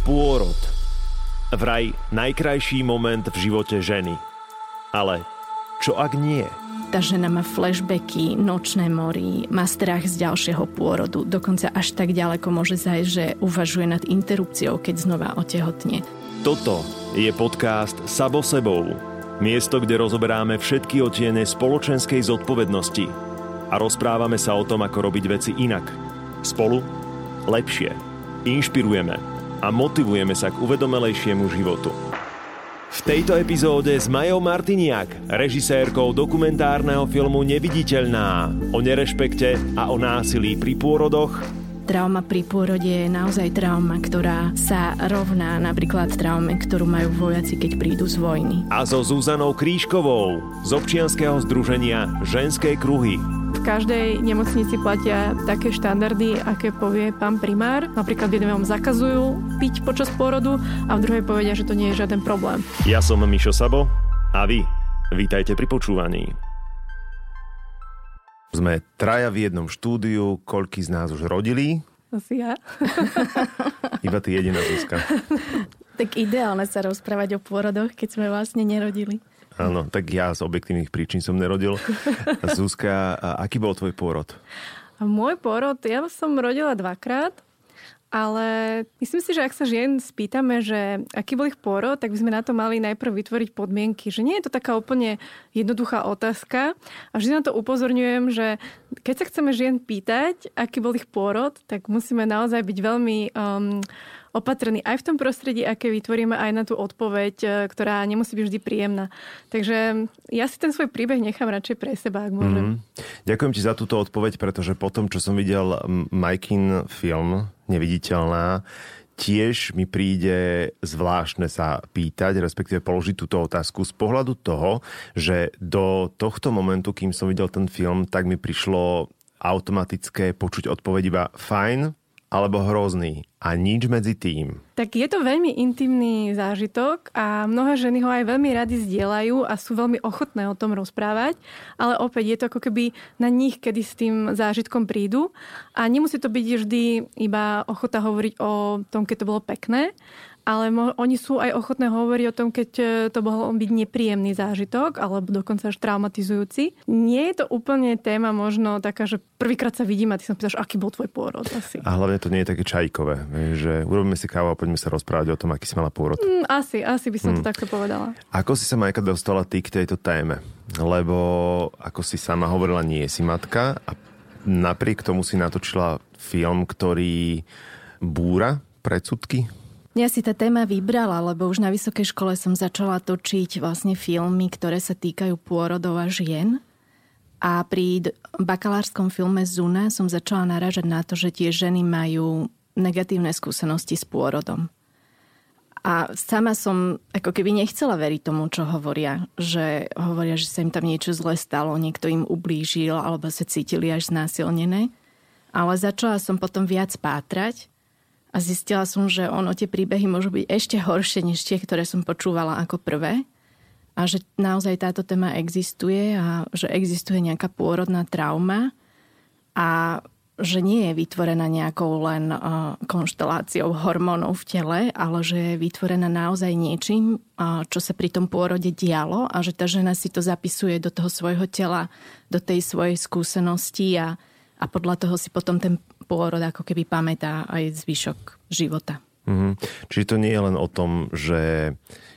Pôrod. Vraj najkrajší moment v živote ženy. Ale čo ak nie? Tá žena má flashbacky, nočné mory, má strach z ďalšieho pôrodu. Dokonca až tak ďaleko môže zajsť, že uvažuje nad interrupciou, keď znova otehotne. Toto je podcast Sabo sebou. Miesto, kde rozoberáme všetky otiene spoločenskej zodpovednosti a rozprávame sa o tom, ako robiť veci inak. Spolu lepšie. Inšpirujeme a motivujeme sa k uvedomelejšiemu životu. V tejto epizóde s Majou Martiniak, režisérkou dokumentárneho filmu Neviditeľná o nerešpekte a o násilí pri pôrodoch, trauma pri pôrode je naozaj trauma, ktorá sa rovná napríklad traume, ktorú majú vojaci, keď prídu z vojny. A so Zuzanou Krížkovou z občianskeho združenia Ženské kruhy v každej nemocnici platia také štandardy, aké povie pán primár. Napríklad v jednom vám zakazujú piť počas pôrodu a v druhej povedia, že to nie je žiaden problém. Ja som Mišo Sabo a vy vítajte pri počúvaní. Sme traja v jednom štúdiu, koľký z nás už rodili? Asi ja. Iba ty jediná Zuzka. tak ideálne sa rozprávať o pôrodoch, keď sme vlastne nerodili. Áno, tak ja z objektívnych príčin som nerodil. Zuzka, aký bol tvoj pôrod? Môj pôrod, ja som rodila dvakrát. Ale myslím si, že ak sa žien spýtame, že aký bol ich pôrod, tak by sme na to mali najprv vytvoriť podmienky. Že nie je to taká úplne jednoduchá otázka. A vždy na to upozorňujem, že keď sa chceme žien pýtať, aký bol ich pôrod, tak musíme naozaj byť veľmi um, opatrní aj v tom prostredí, aké vytvoríme aj na tú odpoveď, e, ktorá nemusí byť vždy príjemná. Takže ja si ten svoj príbeh nechám radšej pre seba, ak môžem. Mm. Ďakujem ti za túto odpoveď, pretože potom, čo som videl Majkin film Neviditeľná, tiež mi príde zvláštne sa pýtať, respektíve položiť túto otázku z pohľadu toho, že do tohto momentu, kým som videl ten film, tak mi prišlo automatické počuť odpoveď iba fajn, alebo hrozný. A nič medzi tým. Tak je to veľmi intimný zážitok a mnohé ženy ho aj veľmi rady zdieľajú a sú veľmi ochotné o tom rozprávať, ale opäť je to ako keby na nich, kedy s tým zážitkom prídu. A nemusí to byť vždy iba ochota hovoriť o tom, keď to bolo pekné, ale mo- oni sú aj ochotné hovoriť o tom, keď e, to mohol byť nepríjemný zážitok alebo dokonca až traumatizujúci. Nie je to úplne téma možno taká, že prvýkrát sa vidím a ty sa pýtaš, aký bol tvoj pôrod asi. A hlavne to nie je také čajkové, že urobíme si kávu a poďme sa rozprávať o tom, aký si mala pôrod. Mm, asi, asi by som mm. to takto povedala. Ako si sa Majka dostala ty k tejto téme? Lebo ako si sama hovorila, nie si matka a napriek tomu si natočila film, ktorý búra predsudky ja si tá téma vybrala, lebo už na vysokej škole som začala točiť vlastne filmy, ktoré sa týkajú pôrodov a žien. A pri bakalárskom filme Zuna som začala naražať na to, že tie ženy majú negatívne skúsenosti s pôrodom. A sama som ako keby nechcela veriť tomu, čo hovoria. Že hovoria, že sa im tam niečo zle stalo, niekto im ublížil alebo sa cítili až znásilnené. Ale začala som potom viac pátrať a zistila som, že ono tie príbehy môžu byť ešte horšie než tie, ktoré som počúvala ako prvé. A že naozaj táto téma existuje a že existuje nejaká pôrodná trauma. A že nie je vytvorená nejakou len uh, konšteláciou hormónov v tele, ale že je vytvorená naozaj niečím, uh, čo sa pri tom pôrode dialo. A že tá žena si to zapisuje do toho svojho tela, do tej svojej skúsenosti a, a podľa toho si potom ten pôrod ako keby pamätá aj zvyšok života. Mm-hmm. Čiže to nie je len o tom, že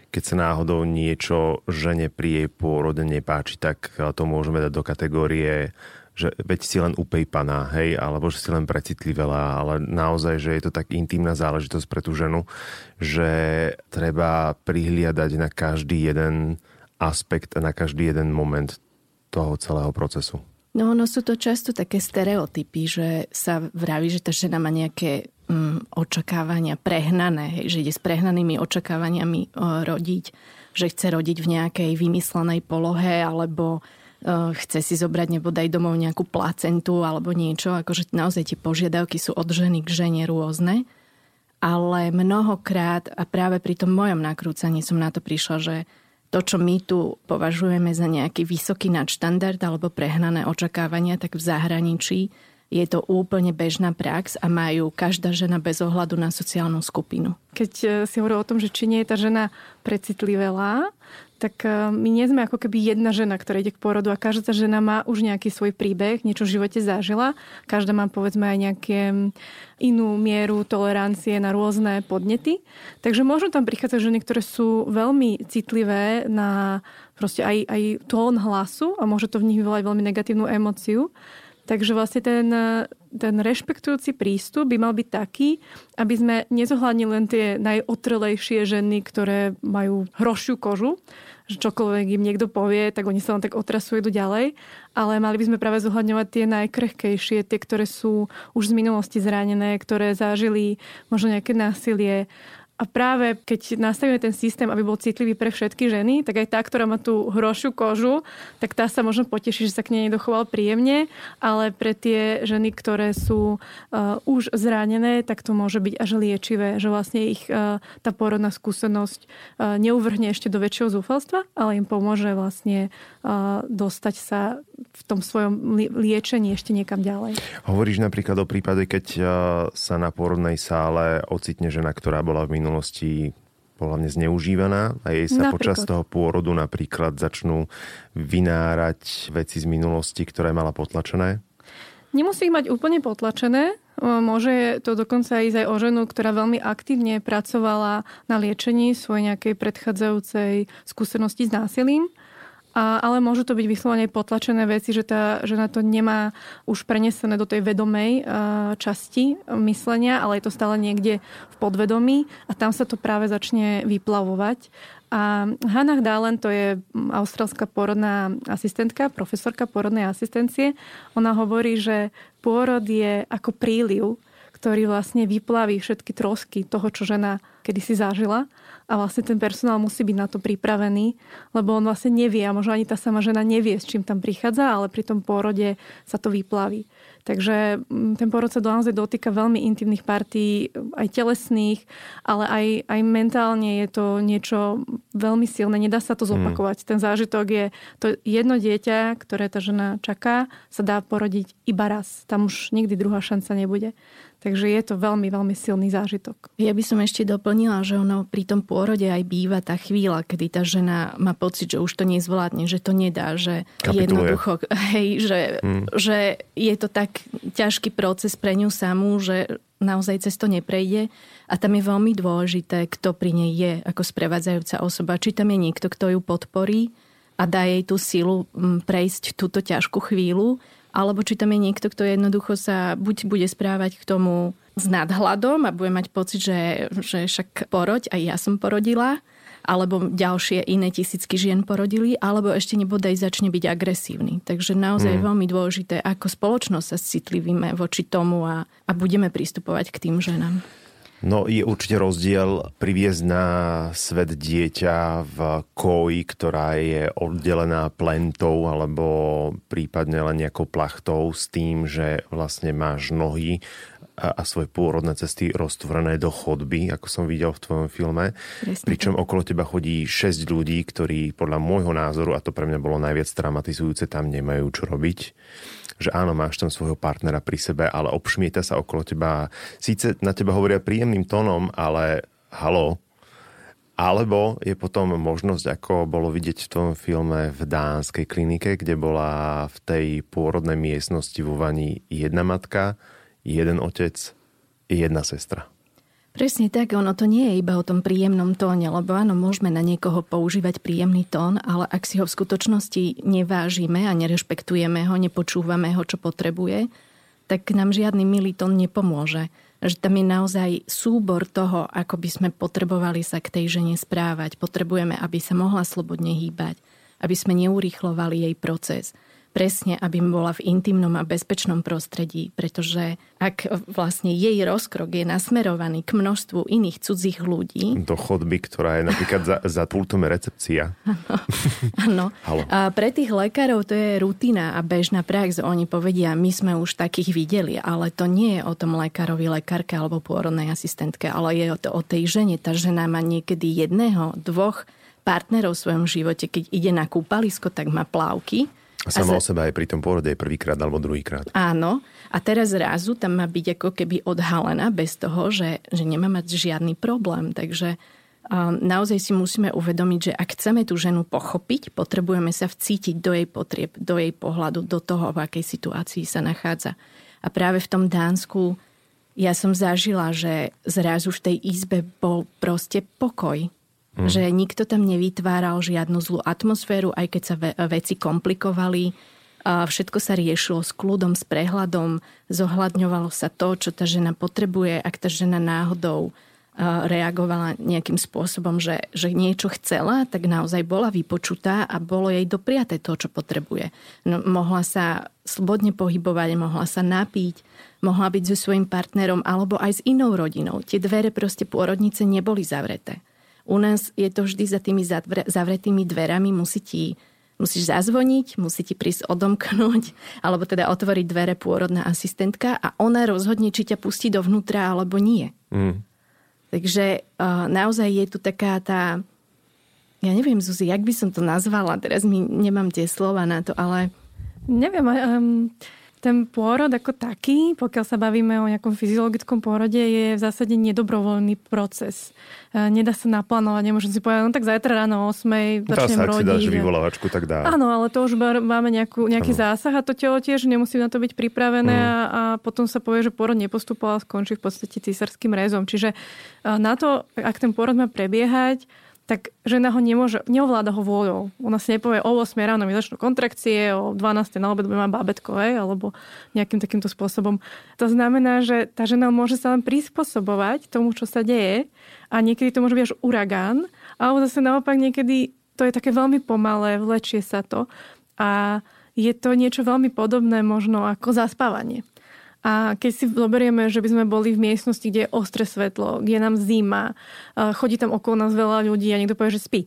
keď sa náhodou niečo žene pri jej pôrode nepáči, tak to môžeme dať do kategórie že veď si len upejpaná, hej, alebo že si len precitlivela, ale naozaj, že je to tak intimná záležitosť pre tú ženu, že treba prihliadať na každý jeden aspekt a na každý jeden moment toho celého procesu. No ono sú to často také stereotypy, že sa vraví, že tá žena má nejaké mm, očakávania prehnané, hej, že ide s prehnanými očakávaniami o, rodiť, že chce rodiť v nejakej vymyslenej polohe alebo o, chce si zobrať nebo daj domov nejakú placentu alebo niečo, akože naozaj tie požiadavky sú od ženy k žene rôzne. Ale mnohokrát a práve pri tom mojom nakrúcaní som na to prišla, že to, čo my tu považujeme za nejaký vysoký nadštandard alebo prehnané očakávania, tak v zahraničí je to úplne bežná prax a majú každá žena bez ohľadu na sociálnu skupinu. Keď e, si hovoril o tom, že či nie je tá žena precitlivelá, tak e, my nie sme ako keby jedna žena, ktorá ide k porodu a každá žena má už nejaký svoj príbeh, niečo v živote zažila. Každá má povedzme aj nejaké inú mieru tolerancie na rôzne podnety. Takže môžu tam prichádzať ženy, ktoré sú veľmi citlivé na proste aj, aj tón hlasu a môže to v nich vyvolať veľmi negatívnu emociu. Takže vlastne ten, ten rešpektujúci prístup by mal byť taký, aby sme nezohľadnili len tie najotrelejšie ženy, ktoré majú hrošiu kožu, že čokoľvek im niekto povie, tak oni sa len tak otrasujú, idú ďalej. Ale mali by sme práve zohľadňovať tie najkrehkejšie, tie, ktoré sú už z minulosti zranené, ktoré zažili možno nejaké násilie, a práve keď nastavíme ten systém, aby bol citlivý pre všetky ženy, tak aj tá, ktorá má tú hrošiu kožu, tak tá sa možno poteší, že sa k nej dochoval príjemne, ale pre tie ženy, ktoré sú uh, už zranené, tak to môže byť až liečivé, že vlastne ich uh, tá porodná skúsenosť uh, neuvrhne ešte do väčšieho zúfalstva, ale im pomôže vlastne uh, dostať sa v tom svojom liečení ešte niekam ďalej. Hovoríš napríklad o prípade, keď sa na porodnej sále ocitne žena, ktorá bola v minulosti hlavne zneužívaná a jej sa napríklad. počas toho pôrodu napríklad začnú vynárať veci z minulosti, ktoré mala potlačené? Nemusí ich mať úplne potlačené. Môže to dokonca ísť aj o ženu, ktorá veľmi aktívne pracovala na liečení svojej nejakej predchádzajúcej skúsenosti s násilím a, ale môžu to byť vyslovene potlačené veci, že tá žena to nemá už prenesené do tej vedomej a, časti myslenia, ale je to stále niekde v podvedomí a tam sa to práve začne vyplavovať. A Hannah Dahlen, to je austrálska porodná asistentka, profesorka porodnej asistencie. Ona hovorí, že pôrod je ako príliv, ktorý vlastne vyplaví všetky trosky toho, čo žena kedysi zažila a vlastne ten personál musí byť na to pripravený, lebo on vlastne nevie a možno ani tá sama žena nevie, s čím tam prichádza, ale pri tom pôrode sa to vyplaví. Takže mm, ten pôrod sa naozaj dotýka veľmi intimných partí, aj telesných, ale aj, aj mentálne je to niečo veľmi silné. Nedá sa to hmm. zopakovať. Hmm. Ten zážitok je to jedno dieťa, ktoré tá žena čaká, sa dá porodiť iba raz. Tam už nikdy druhá šanca nebude. Takže je to veľmi, veľmi silný zážitok. Ja by som ešte doplnila, že ono pri tom pôrode aj býva tá chvíľa, kedy tá žena má pocit, že už to nezvládne, že to nedá, že Kapituluje. jednoducho, hej, že, hmm. že je to tak ťažký proces pre ňu samú, že naozaj cez to neprejde a tam je veľmi dôležité, kto pri nej je ako sprevádzajúca osoba. Či tam je niekto, kto ju podporí a dá jej tú silu prejsť túto ťažkú chvíľu alebo či tam je niekto, kto jednoducho sa buď bude správať k tomu s nadhľadom a bude mať pocit, že, že však poroď, aj ja som porodila, alebo ďalšie iné tisícky žien porodili, alebo ešte nebodaj začne byť agresívny. Takže naozaj mm. veľmi dôležité, ako spoločnosť sa citlivíme voči tomu a, a budeme pristupovať k tým ženám. No je určite rozdiel priviesť na svet dieťa v koji, ktorá je oddelená plentou alebo prípadne len nejakou plachtou s tým, že vlastne máš nohy a, svoje pôrodné cesty roztvorené do chodby, ako som videl v tvojom filme. Presne. Pričom okolo teba chodí 6 ľudí, ktorí podľa môjho názoru, a to pre mňa bolo najviac traumatizujúce, tam nemajú čo robiť že áno, máš tam svojho partnera pri sebe, ale obšmieta sa okolo teba. Síce na teba hovoria príjemným tónom, ale halo, alebo je potom možnosť, ako bolo vidieť v tom filme v dánskej klinike, kde bola v tej pôrodnej miestnosti vo vani jedna matka, jeden otec, jedna sestra. Presne tak, ono to nie je iba o tom príjemnom tóne, lebo áno, môžeme na niekoho používať príjemný tón, ale ak si ho v skutočnosti nevážime a nerešpektujeme ho, nepočúvame ho, čo potrebuje, tak nám žiadny milý tón nepomôže. Že tam je naozaj súbor toho, ako by sme potrebovali sa k tej žene správať. Potrebujeme, aby sa mohla slobodne hýbať, aby sme neurýchlovali jej proces presne, aby bola v intimnom a bezpečnom prostredí, pretože ak vlastne jej rozkrok je nasmerovaný k množstvu iných cudzích ľudí... Do chodby, ktorá je napríklad za, za pultom recepcia. Áno. a pre tých lekárov to je rutina a bežná prax. Oni povedia, my sme už takých videli, ale to nie je o tom lekárovi, lekárke alebo pôrodnej asistentke, ale je to o tej žene. Tá žena má niekedy jedného, dvoch partnerov v svojom živote. Keď ide na kúpalisko, tak má plávky A sama o sebe aj pri tom pôrode je prvýkrát alebo druhýkrát. Áno. A teraz zrazu tam má byť ako keby odhalená bez toho, že, že nemá mať žiadny problém. Takže um, naozaj si musíme uvedomiť, že ak chceme tú ženu pochopiť, potrebujeme sa vcítiť do jej potrieb, do jej pohľadu, do toho, v akej situácii sa nachádza. A práve v tom Dánsku ja som zažila, že zrazu v tej izbe bol proste pokoj Mm. Že nikto tam nevytváral žiadnu zlú atmosféru, aj keď sa ve- veci komplikovali. Všetko sa riešilo s kľudom, s prehľadom, zohľadňovalo sa to, čo tá žena potrebuje, ak tá žena náhodou reagovala nejakým spôsobom, že, že niečo chcela, tak naozaj bola vypočutá a bolo jej dopriaté to, čo potrebuje. No, mohla sa slobodne pohybovať, mohla sa napiť, mohla byť so svojím partnerom alebo aj s inou rodinou. Tie dvere proste pôrodnice neboli zavreté. U nás je to vždy za tými zavretými dverami, musí ti musíš zazvoniť, musí ti prísť odomknúť, alebo teda otvoriť dvere pôrodná asistentka a ona rozhodne, či ťa pustí dovnútra alebo nie. Mm. Takže uh, naozaj je tu taká tá... Ja neviem, Zuzi, jak by som to nazvala, teraz mi nemám tie slova na to, ale... Neviem, um, ten pôrod ako taký, pokiaľ sa bavíme o nejakom fyziologickom pôrode, je v zásade nedobrovoľný proces. E, nedá sa naplánovať, nemôžem si povedať, no tak zajtra ráno o 8 začnem rodiť. Dá, si vyvolávačku, tak dá. Áno, ale to už máme nejakú, nejaký ano. zásah a to telo tiež nemusí na to byť pripravené mm. a, a potom sa povie, že pôrod nepostupoval a skončí v podstate císarským rezom. Čiže e, na to, ak ten pôrod má prebiehať, tak žena ho nemôže, neovláda ho vôľou. Ona si nepovie, o 8 ráno mi začnú kontrakcie, o 12 na obed mám bábetko, hej, alebo nejakým takýmto spôsobom. To znamená, že tá žena môže sa len prispôsobovať tomu, čo sa deje a niekedy to môže byť až uragán, alebo zase naopak niekedy to je také veľmi pomalé, vlečie sa to a je to niečo veľmi podobné možno ako zaspávanie. A keď si zoberieme, že by sme boli v miestnosti, kde je ostré svetlo, kde je nám zima, chodí tam okolo nás veľa ľudí a niekto povie, že spí.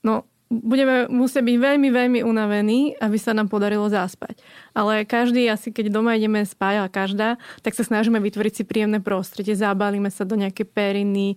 No, budeme musieť byť veľmi, veľmi unavení, aby sa nám podarilo zaspať. Ale každý, asi keď doma ideme spať, a každá, tak sa snažíme vytvoriť si príjemné prostredie, zabalíme sa do nejaké periny,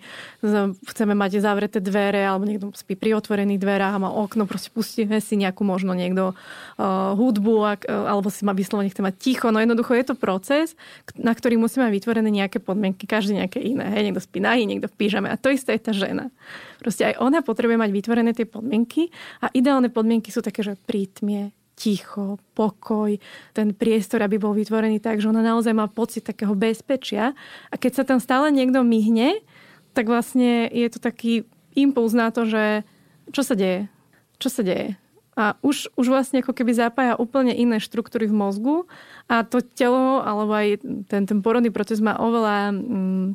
chceme mať zavreté dvere, alebo niekto spí pri otvorených dverách a má okno, proste pustíme si nejakú možno niekto uh, hudbu, ak, uh, alebo si má vyslovene chce mať ticho. No jednoducho je to proces, na ktorý musíme mať vytvorené nejaké podmienky, každý nejaké iné. Hej, niekto spí nahý, niekto v pížame. A to isté je tá žena. Proste aj ona potrebuje mať vytvorené tie podmienky a ideálne podmienky sú také, že prítmie, ticho, pokoj, ten priestor, aby bol vytvorený tak, že ona naozaj má pocit takého bezpečia. A keď sa tam stále niekto myhne, tak vlastne je to taký impuls na to, že čo sa deje? Čo sa deje? A už, už vlastne ako keby zapája úplne iné štruktúry v mozgu a to telo, alebo aj ten, ten porodný proces má oveľa, mm,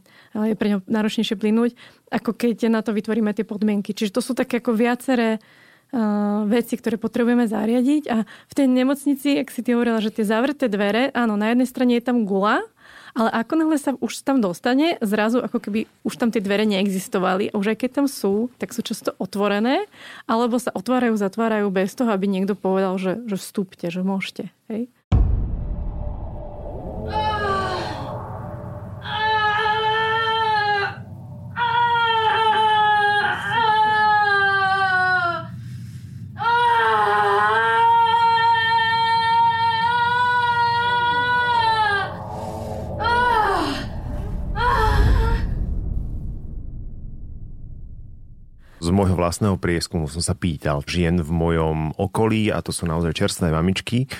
je pre ňo náročnejšie plynúť, ako keď na to vytvoríme tie podmienky. Čiže to sú také ako viaceré veci, ktoré potrebujeme zariadiť a v tej nemocnici, ak si ty hovorila, že tie zavreté dvere, áno, na jednej strane je tam gula, ale ako náhle sa už tam dostane, zrazu ako keby už tam tie dvere neexistovali. A už aj keď tam sú, tak sú často otvorené, alebo sa otvárajú, zatvárajú bez toho, aby niekto povedal, že, že vstúpte, že môžete. Hej? Z môjho vlastného prieskumu som sa pýtal žien v mojom okolí, a to sú naozaj čerstvé mamičky,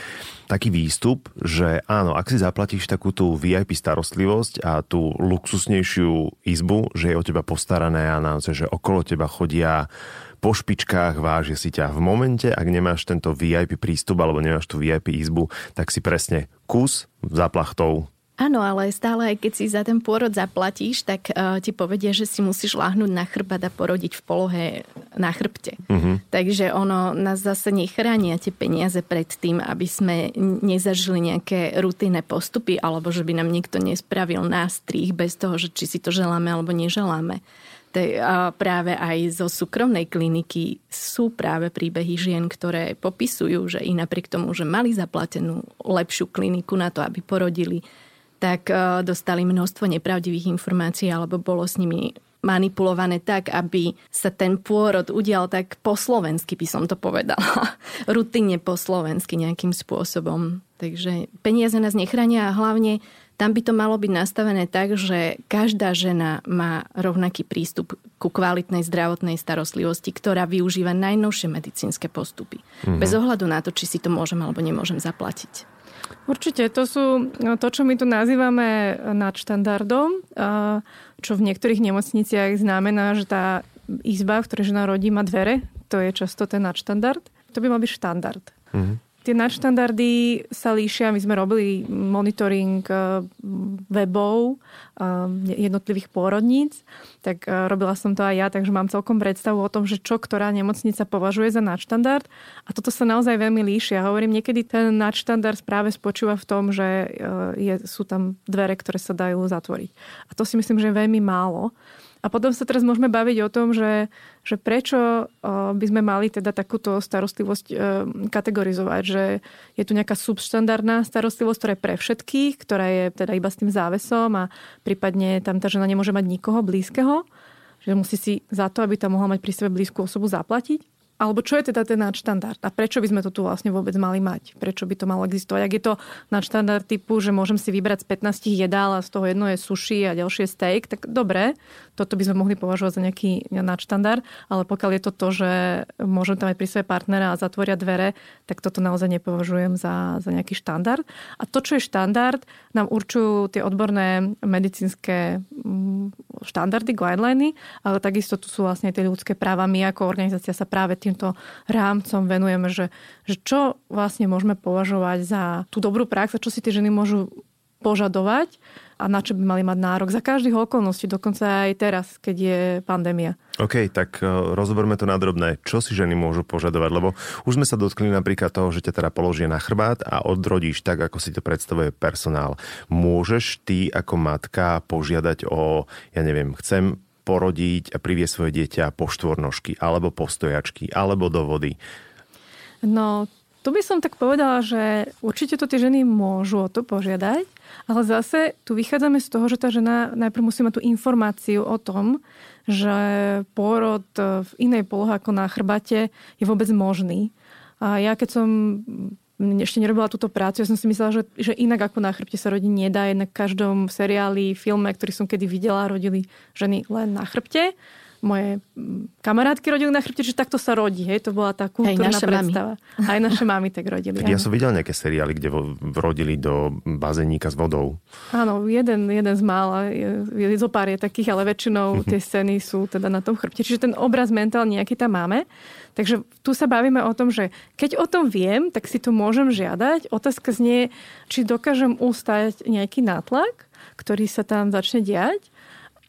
taký výstup, že áno, ak si zaplatíš takú tú VIP starostlivosť a tú luxusnejšiu izbu, že je o teba postarané a naozaj, že okolo teba chodia po špičkách, vážia si ťa. V momente, ak nemáš tento VIP prístup alebo nemáš tú VIP izbu, tak si presne kus za plachtou Áno, ale stále, aj keď si za ten pôrod zaplatíš, tak uh, ti povedia, že si musíš láhnuť na chrbát a porodiť v polohe na chrbte. Uh-huh. Takže ono nás zase nechránia tie peniaze pred tým, aby sme nezažili nejaké rutinné postupy, alebo že by nám niekto nespravil nástrih bez toho, že či si to želáme alebo neželáme. Te, a práve aj zo súkromnej kliniky sú práve príbehy žien, ktoré popisujú, že i napriek tomu, že mali zaplatenú lepšiu kliniku na to, aby porodili tak e, dostali množstvo nepravdivých informácií alebo bolo s nimi manipulované tak, aby sa ten pôrod udial tak po slovensky, by som to povedala. Rutinne po slovensky nejakým spôsobom. Takže peniaze nás nechránia a hlavne tam by to malo byť nastavené tak, že každá žena má rovnaký prístup ku kvalitnej zdravotnej starostlivosti, ktorá využíva najnovšie medicínske postupy. Mm-hmm. Bez ohľadu na to, či si to môžem alebo nemôžem zaplatiť. Určite, to sú to, čo my tu nazývame nadštandardom, čo v niektorých nemocniciach znamená, že tá izba, v ktorej žena rodí, má dvere. To je často ten nadštandard. To by mal byť štandard. Mm-hmm. Tie nadštandardy sa líšia. My sme robili monitoring eh, webov eh, jednotlivých pôrodníc, tak eh, robila som to aj ja, takže mám celkom predstavu o tom, že čo ktorá nemocnica považuje za nadštandard. A toto sa naozaj veľmi líšia. Hovorím, niekedy ten nadštandard práve spočíva v tom, že sú tam dvere, ktoré sa dajú zatvoriť. A to si myslím, že je veľmi málo. A potom sa teraz môžeme baviť o tom, že, že prečo by sme mali teda takúto starostlivosť e, kategorizovať, že je tu nejaká subštandardná starostlivosť, ktorá je pre všetkých, ktorá je teda iba s tým závesom a prípadne tam tá žena nemôže mať nikoho blízkeho, že musí si za to, aby tam mohla mať pri sebe blízku osobu zaplatiť. Alebo čo je teda ten nadštandard? A prečo by sme to tu vlastne vôbec mali mať? Prečo by to malo existovať? Ak je to nadštandard typu, že môžem si vybrať z 15 jedál a z toho jedno je sushi a ďalšie steak, tak dobre, toto by sme mohli považovať za nejaký nadštandard, ale pokiaľ je to to, že môžem tam mať pri sebe partnera a zatvoria dvere, tak toto naozaj nepovažujem za, za nejaký štandard. A to, čo je štandard, nám určujú tie odborné medicínske mm, štandardy, guideliny, ale takisto tu sú vlastne tie ľudské práva. My ako organizácia sa práve tým týmto rámcom venujeme, že, že čo vlastne môžeme považovať za tú dobrú prax a čo si tie ženy môžu požadovať a na čo by mali mať nárok za každých okolností, dokonca aj teraz, keď je pandémia. OK, tak uh, rozoberme to na drobné. Čo si ženy môžu požadovať? Lebo už sme sa dotkli napríklad toho, že ťa teda položia na chrbát a odrodíš tak, ako si to predstavuje personál. Môžeš ty ako matka požiadať o, ja neviem, chcem porodiť a priviesť svoje dieťa po štvornožky, alebo po stojačky, alebo do vody? No, tu by som tak povedala, že určite to tie ženy môžu o to požiadať, ale zase tu vychádzame z toho, že tá žena najprv musí mať tú informáciu o tom, že pôrod v inej polohe ako na chrbate je vôbec možný. A ja keď som ešte nerobila túto prácu. Ja som si myslela, že, že inak ako na chrbte sa rodí nedá. Jednak v každom seriáli, filme, ktorý som kedy videla, rodili ženy len na chrbte moje mm, kamarátky rodili na chrbte, že takto sa rodí. Hej? To bola tá kultúrna predstava. Mami. Aj naše mamy tak rodili. Ja som videl nejaké seriály, kde rodili do bazénika s vodou. Áno, jeden, jeden z mála. Je, je, zo pár je takých, ale väčšinou tie scény sú teda na tom chrbte. Čiže ten obraz mentálny nejaký tam máme. Takže tu sa bavíme o tom, že keď o tom viem, tak si to môžem žiadať. Otázka znie, či dokážem ustať nejaký nátlak, ktorý sa tam začne diať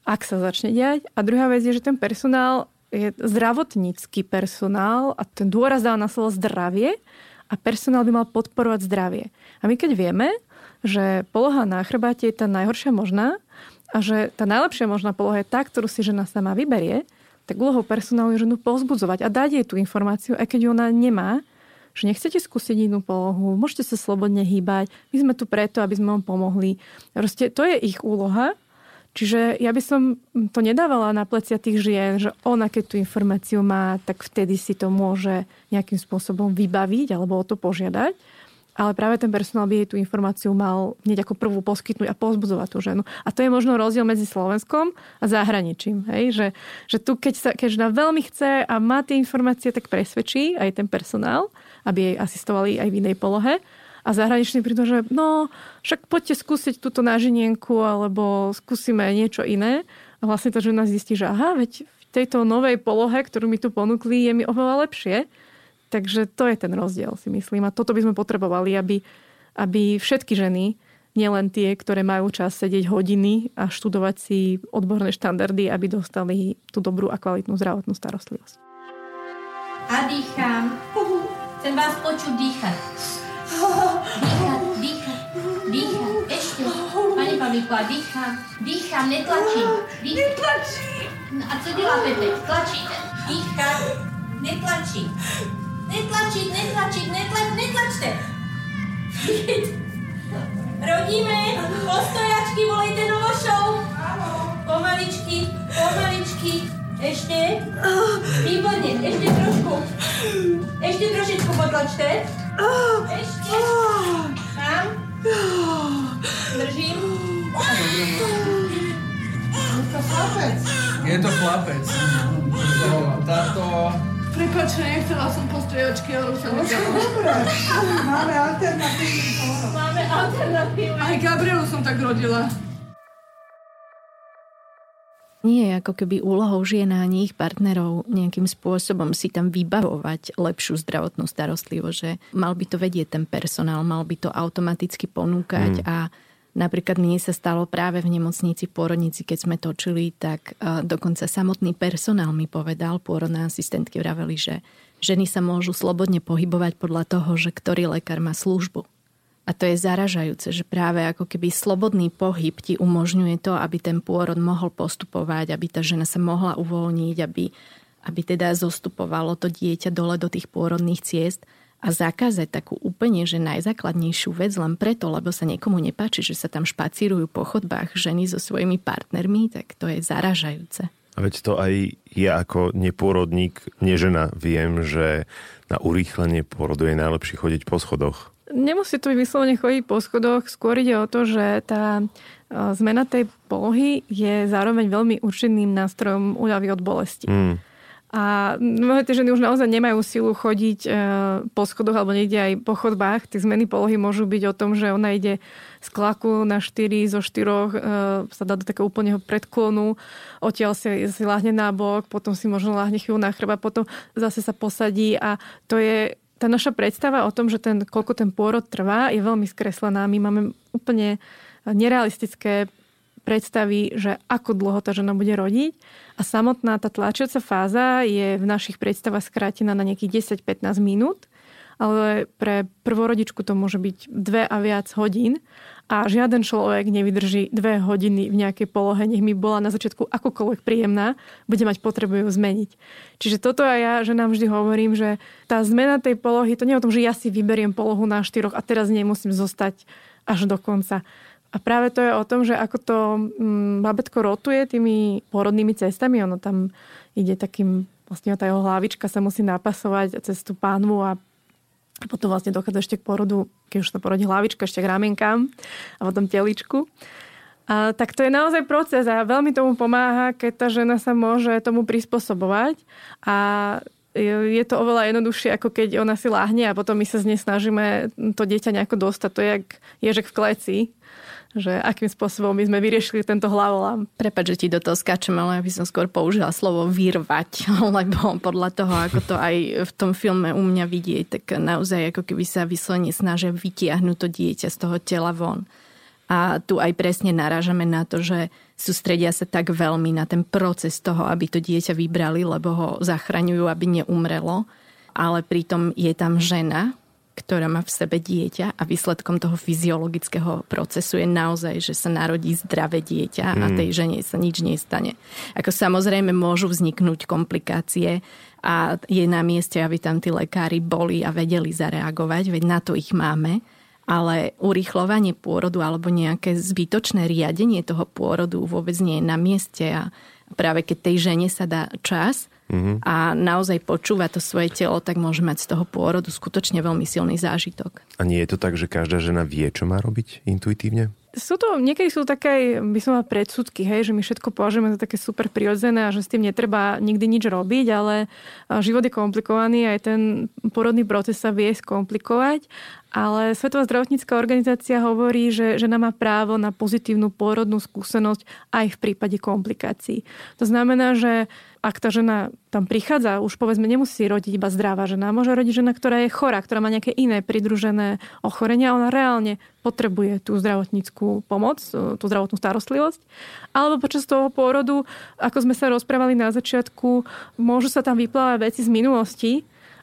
ak sa začne diať. A druhá vec je, že ten personál je zdravotnícky personál a ten dôraz dáva na slovo zdravie a personál by mal podporovať zdravie. A my keď vieme, že poloha na chrbáte je tá najhoršia možná a že tá najlepšia možná poloha je tá, ktorú si žena sama vyberie, tak úlohou personálu je ženu pozbudzovať a dať jej tú informáciu, aj keď ona nemá, že nechcete skúsiť inú polohu, môžete sa slobodne hýbať, my sme tu preto, aby sme vám pomohli. Proste to je ich úloha Čiže ja by som to nedávala na plecia tých žien, že ona keď tú informáciu má, tak vtedy si to môže nejakým spôsobom vybaviť alebo o to požiadať. Ale práve ten personál by jej tú informáciu mal hneď ako prvú poskytnúť a pozbudzovať tú ženu. A to je možno rozdiel medzi Slovenskom a zahraničím. Hej? Že, že tu, keď, sa, keď žena veľmi chce a má tie informácie, tak presvedčí aj ten personál, aby jej asistovali aj v inej polohe a zahraniční prídu, že no, však poďte skúsiť túto nážinienku alebo skúsime niečo iné. A vlastne tá žena zistí, že aha, veď v tejto novej polohe, ktorú mi tu ponúkli, je mi oveľa lepšie. Takže to je ten rozdiel, si myslím. A toto by sme potrebovali, aby, aby všetky ženy, nielen tie, ktoré majú čas sedieť hodiny a študovať si odborné štandardy, aby dostali tú dobrú a kvalitnú zdravotnú starostlivosť. A dýcham. Chcem vás počuť dýchať. Dýchať, dýchať, dýchať. Ešte. Pane Pavlíku, a dýcham. Dýcham, netlačím. A co dělá Pepek? Tlačíte. Dýchať, netlačí. Netlačiť, netlačiť, netlač, netlačte. Rodíme, postojačky, volejte Novošov. Pomaličky, pomaličky. Ešte. Výborne, ešte trošku. Ešte trošičku potlačte. Ešte. Tam. Držím. Je to chlapec. To, táto... Prepačte, nechcela som po striedačke, ale už sa nedala. Máme alternatívny. Máme alternatívu. Aj Gabrielu som tak rodila. Nie je ako keby úlohou žien a ani ich partnerov nejakým spôsobom si tam vybavovať lepšiu zdravotnú starostlivosť, že mal by to vedieť ten personál, mal by to automaticky ponúkať mm. a Napríklad mne sa stalo práve v nemocnici, v pôrodnici, keď sme točili, tak dokonca samotný personál mi povedal, pôrodné asistentky vraveli, že ženy sa môžu slobodne pohybovať podľa toho, že ktorý lekár má službu. A to je zaražajúce, že práve ako keby slobodný pohyb ti umožňuje to, aby ten pôrod mohol postupovať, aby tá žena sa mohla uvoľniť, aby, aby teda zostupovalo to dieťa dole do tých pôrodných ciest a zakázať takú úplne, že najzákladnejšiu vec len preto, lebo sa niekomu nepáči, že sa tam špacírujú po chodbách ženy so svojimi partnermi, tak to je zaražajúce. A veď to aj ja ako nepôrodník, nežena, viem, že na urýchlenie pôrodu je najlepšie chodiť po schodoch. Nemusí to vyslovene chodiť po schodoch, skôr ide o to, že tá e, zmena tej polohy je zároveň veľmi účinným nástrojom úľavy od bolesti. Mm. A mnohé tie ženy už naozaj nemajú silu chodiť e, po schodoch alebo niekde aj po chodbách. Tie zmeny polohy môžu byť o tom, že ona ide z klaku na 4, zo 4 e, sa dá do takého úplného predklonu, odtiaľ si, si láhne na bok, potom si možno láhne chvíľu na chrba, potom zase sa posadí a to je tá naša predstava o tom, že ten, koľko ten pôrod trvá, je veľmi skreslená. My máme úplne nerealistické predstavy, že ako dlho tá žena bude rodiť. A samotná tá tlačiaca fáza je v našich predstavách skrátená na nejakých 10-15 minút, ale pre prvorodičku to môže byť dve a viac hodín a žiaden človek nevydrží dve hodiny v nejakej polohe, nech mi bola na začiatku akokoľvek príjemná, bude mať potrebu ju zmeniť. Čiže toto aj ja, že nám vždy hovorím, že tá zmena tej polohy, to nie je o tom, že ja si vyberiem polohu na štyroch a teraz nemusím zostať až do konca. A práve to je o tom, že ako to mm, babetko rotuje tými porodnými cestami, ono tam ide takým, vlastne tá jeho hlavička sa musí napasovať cez tú pánvu a potom vlastne dochádza ešte k porodu, keď už to porodí hlavička, ešte k ramienkám a potom teličku. A, tak to je naozaj proces a veľmi tomu pomáha, keď tá žena sa môže tomu prispôsobovať a je to oveľa jednoduchšie, ako keď ona si láhne a potom my sa z nej snažíme to dieťa nejako dostať. To je jak ježek v kleci že akým spôsobom my sme vyriešili tento hlavolám. Prepač, že ti do toho skáčem, ale ja by som skôr použila slovo vyrvať, lebo podľa toho, ako to aj v tom filme u mňa vidieť, tak naozaj ako keby sa vyslovene snažia vytiahnuť to dieťa z toho tela von. A tu aj presne narážame na to, že sústredia sa tak veľmi na ten proces toho, aby to dieťa vybrali, lebo ho zachraňujú, aby neumrelo. Ale pritom je tam žena, ktorá má v sebe dieťa a výsledkom toho fyziologického procesu je naozaj, že sa narodí zdravé dieťa a hmm. tej žene sa nič nestane. Ako samozrejme môžu vzniknúť komplikácie a je na mieste, aby tam tí lekári boli a vedeli zareagovať, veď na to ich máme ale urýchlovanie pôrodu alebo nejaké zbytočné riadenie toho pôrodu vôbec nie je na mieste a práve keď tej žene sa dá čas, mm-hmm. a naozaj počúva to svoje telo, tak môže mať z toho pôrodu skutočne veľmi silný zážitok. A nie je to tak, že každá žena vie, čo má robiť intuitívne? Sú to, niekedy sú také, by som mal predsudky, hej, že my všetko považujeme za také super prirodzené a že s tým netreba nikdy nič robiť, ale život je komplikovaný, aj ten porodný proces sa vie skomplikovať ale Svetová zdravotnícká organizácia hovorí, že žena má právo na pozitívnu pôrodnú skúsenosť aj v prípade komplikácií. To znamená, že ak tá žena tam prichádza, už povedzme nemusí rodiť iba zdravá žena, môže rodiť žena, ktorá je chorá, ktorá má nejaké iné pridružené ochorenia, ona reálne potrebuje tú zdravotníckú pomoc, tú zdravotnú starostlivosť. Alebo počas toho pôrodu, ako sme sa rozprávali na začiatku, môžu sa tam vyplávať veci z minulosti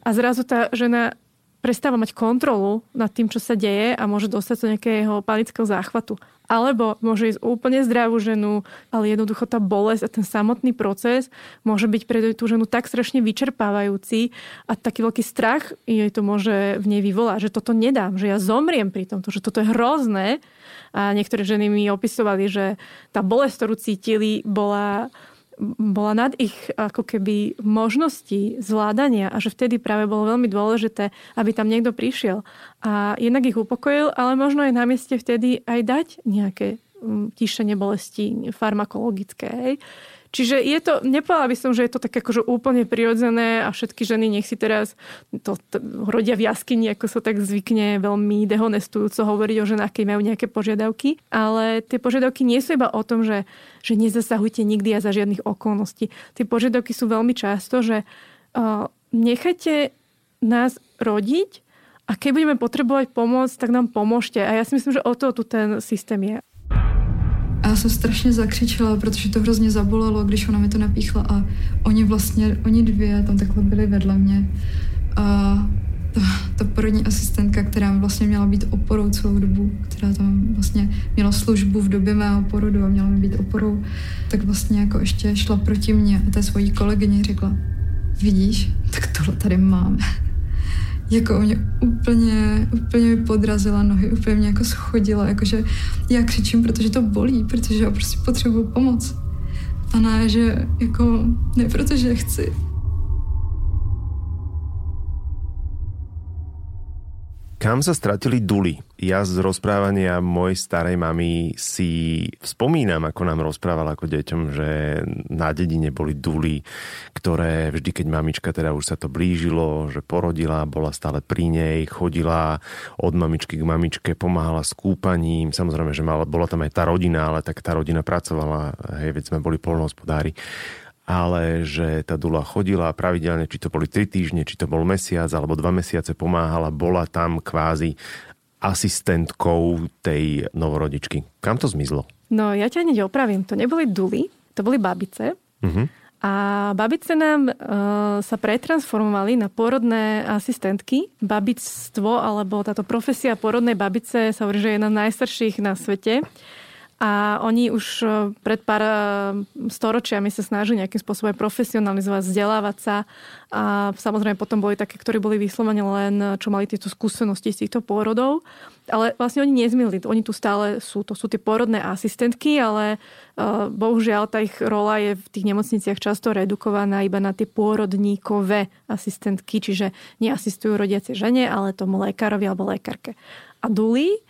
a zrazu tá žena prestáva mať kontrolu nad tým, čo sa deje a môže dostať do nejakého panického záchvatu. Alebo môže ísť úplne zdravú ženu, ale jednoducho tá bolesť a ten samotný proces môže byť pre tú ženu tak strašne vyčerpávajúci a taký veľký strach jej to môže v nej vyvolať, že toto nedám, že ja zomriem pri tomto, že toto je hrozné. A niektoré ženy mi opisovali, že tá bolesť, ktorú cítili, bola bola nad ich ako keby možnosti zvládania a že vtedy práve bolo veľmi dôležité, aby tam niekto prišiel a jednak ich upokojil, ale možno je na mieste vtedy aj dať nejaké mm, tišenie bolesti farmakologické. Hej? Čiže je to, nepovedala by som, že je to tak akože úplne prirodzené a všetky ženy nech si teraz to, to rodia v jaskyni, ako sa tak zvykne veľmi dehonestujúco hovoriť o ženách, keď majú nejaké požiadavky. Ale tie požiadavky nie sú iba o tom, že, že nezasahujte nikdy a za žiadnych okolností. Tie požiadavky sú veľmi často, že uh, nechajte nás rodiť a keď budeme potrebovať pomoc, tak nám pomôžte. A ja si myslím, že o to tu ten systém je. A já jsem strašně zakřičela, protože to hrozně zabolelo, když ona mi to napíchla a oni vlastně, oni dvě tam takhle byli vedle mě. A ta, ta porodní asistentka, která vlastně měla být oporou celou dobu, která tam vlastně měla službu v době mého porodu a měla mi být oporou, tak vlastně jako ještě šla proti mně a té svojí kolegyně řekla, vidíš, tak tohle tady máme jako mě úplně, úplně podrazila nohy, úplně mě jako schodila, jakože já křičím, protože to bolí, protože já prostě potřebuju pomoc. A ne, že jako, ne protože chci, Kam sa stratili duly? Ja z rozprávania mojej starej mamy si spomínam, ako nám rozprávala ako deťom, že na dedine boli duly, ktoré vždy, keď mamička teda už sa to blížilo, že porodila, bola stále pri nej, chodila od mamičky k mamičke, pomáhala s kúpaním. Samozrejme, že mala, bola tam aj tá rodina, ale tak tá rodina pracovala, hej, veď sme boli polnohospodári ale že tá Dula chodila pravidelne, či to boli tri týždne, či to bol mesiac alebo dva mesiace pomáhala, bola tam kvázi asistentkou tej novorodičky. Kam to zmizlo? No ja ťa hneď opravím. To neboli duly, to boli babice. Uh-huh. A babice nám e, sa pretransformovali na porodné asistentky. Babictvo, alebo táto profesia porodnej babice sa hovorí, že je jedna z najstarších na svete. A oni už e, pred pár e, storočiami sa snažili nejakým spôsobom profesionalizovať, vzdelávať sa. A samozrejme potom boli také, ktorí boli vyslovene len, čo mali tieto skúsenosti z týchto pôrodov. Ale vlastne oni nezmili, oni tu stále sú. To sú tie porodné asistentky, ale bohužiaľ tá ich rola je v tých nemocniciach často redukovaná iba na tie pôrodníkové asistentky, čiže neasistujú rodiacej žene, ale tomu lekárovi alebo lekárke. A Duli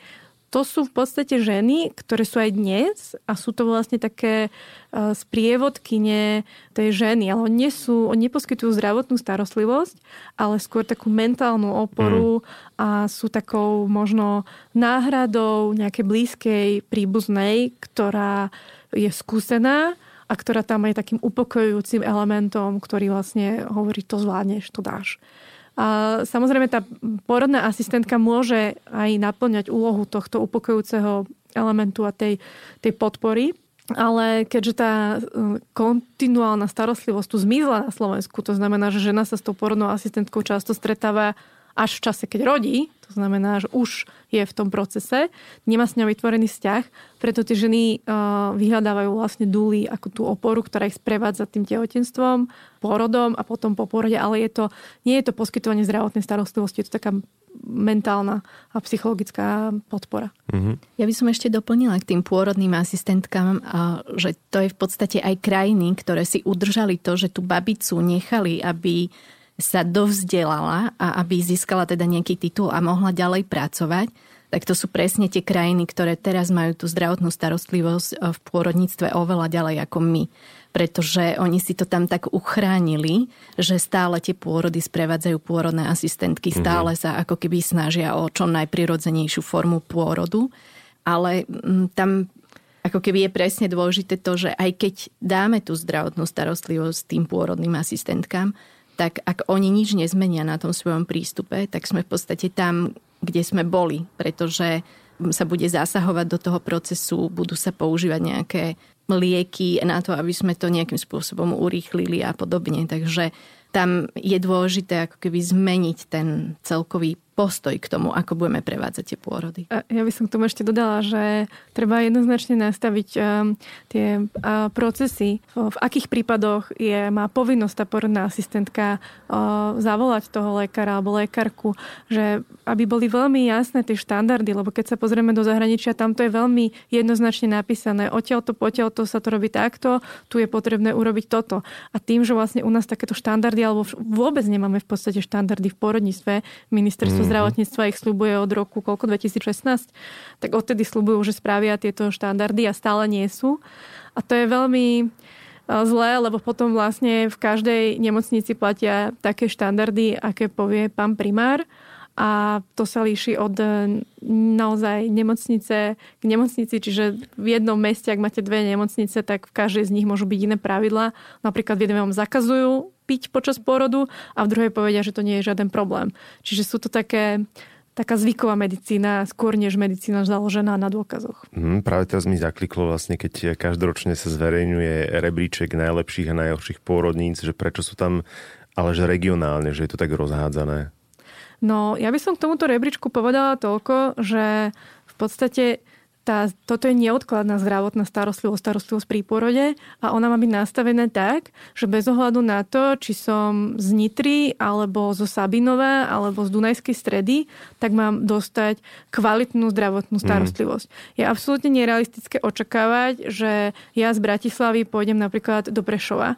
to sú v podstate ženy, ktoré sú aj dnes a sú to vlastne také e, sprievodkyne tej ženy, ale oni, sú, oni neposkytujú zdravotnú starostlivosť, ale skôr takú mentálnu oporu mm. a sú takou možno náhradou nejakej blízkej príbuznej, ktorá je skúsená a ktorá tam je takým upokojujúcim elementom, ktorý vlastne hovorí, to zvládneš, to dáš. A samozrejme tá porodná asistentka môže aj naplňať úlohu tohto upokojúceho elementu a tej, tej podpory. Ale keďže tá e, kontinuálna starostlivosť tu zmizla na Slovensku, to znamená, že žena sa s tou porodnou asistentkou často stretáva až v čase, keď rodí, to znamená, že už je v tom procese, nemá s ňou vytvorený vzťah, preto tie ženy uh, vyhľadávajú vlastne dúly ako tú oporu, ktorá ich sprevádza tým tehotenstvom, porodom a potom po porode, ale je to, nie je to poskytovanie zdravotnej starostlivosti, je to taká mentálna a psychologická podpora. Mm-hmm. Ja by som ešte doplnila k tým pôrodným asistentkám, že to je v podstate aj krajiny, ktoré si udržali to, že tú babicu nechali, aby sa dovzdelala a aby získala teda nejaký titul a mohla ďalej pracovať, tak to sú presne tie krajiny, ktoré teraz majú tú zdravotnú starostlivosť eh, v pôrodníctve oveľa ďalej ako my. Pretože oni si to tam tak uchránili, že stále tie pôrody sprevádzajú pôrodné asistentky, mhm. stále sa ako keby snažia o čo najprirodzenejšiu formu pôrodu. Ale mm, tam ako keby je presne dôležité to, že aj keď dáme tú zdravotnú starostlivosť tým pôrodným asistentkám, tak ak oni nič nezmenia na tom svojom prístupe, tak sme v podstate tam, kde sme boli, pretože sa bude zasahovať do toho procesu, budú sa používať nejaké lieky na to, aby sme to nejakým spôsobom urýchlili a podobne. Takže tam je dôležité ako keby zmeniť ten celkový postoj k tomu, ako budeme prevádzať tie pôrody. A ja by som k tomu ešte dodala, že treba jednoznačne nastaviť um, tie uh, procesy, v akých prípadoch je, má povinnosť tá porodná asistentka uh, zavolať toho lekára alebo lekárku, že aby boli veľmi jasné tie štandardy, lebo keď sa pozrieme do zahraničia, tam to je veľmi jednoznačne napísané. Odtiaľto, potiaľto sa to robí takto, tu je potrebné urobiť toto. A tým, že vlastne u nás takéto štandardy, alebo vôbec nemáme v podstate štandardy v porodníctve, ministerstvo. Zdravotníctva ich slubuje od roku koľko 2016, tak odtedy slubujú, že spravia tieto štandardy a stále nie sú. A to je veľmi e, zlé, lebo potom vlastne v každej nemocnici platia také štandardy, aké povie pán primár a to sa líši od e, naozaj nemocnice k nemocnici, čiže v jednom meste, ak máte dve nemocnice, tak v každej z nich môžu byť iné pravidla. Napríklad v jednom vám zakazujú piť počas pôrodu a v druhej povedia, že to nie je žiaden problém. Čiže sú to také taká zvyková medicína, skôr než medicína založená na dôkazoch. Mm, práve teraz mi zakliklo vlastne, keď každoročne sa zverejňuje rebríček najlepších a najhorších pôrodníc, že prečo sú tam ale že regionálne, že je to tak rozhádzané. No, ja by som k tomuto rebríčku povedala toľko, že v podstate tá, toto je neodkladná zdravotná starostlivosť, starostlivosť pri pôrode a ona má byť nastavená tak, že bez ohľadu na to, či som z Nitry, alebo zo Sabinova, alebo z Dunajskej stredy, tak mám dostať kvalitnú zdravotnú mhm. starostlivosť. Mm. Je absolútne nerealistické očakávať, že ja z Bratislavy pôjdem napríklad do Prešova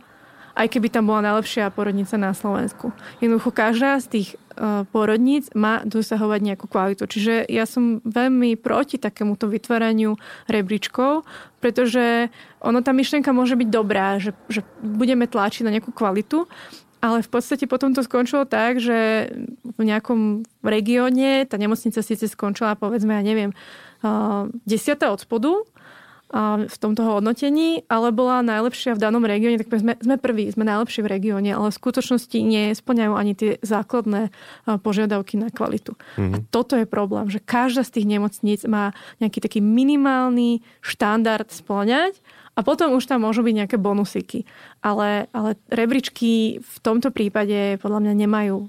aj keby tam bola najlepšia porodnica na Slovensku. Jednoducho každá z tých e, porodníc má dosahovať nejakú kvalitu. Čiže ja som veľmi proti takémuto vytváraniu rebríčkov, pretože ono tá myšlienka môže byť dobrá, že, že budeme tlačiť na nejakú kvalitu, ale v podstate potom to skončilo tak, že v nejakom regióne tá nemocnica síce skončila, povedzme, ja neviem, desiatá od spodu, v tomto hodnotení, ale bola najlepšia v danom regióne, tak sme, sme prví, sme najlepší v regióne, ale v skutočnosti nesplňajú ani tie základné požiadavky na kvalitu. Mm-hmm. A mhm. toto je problém, že každá z tých nemocníc má nejaký taký minimálny štandard splňať a potom už tam môžu byť nejaké bonusiky. Ale, ale rebríčky v tomto prípade podľa mňa nemajú o,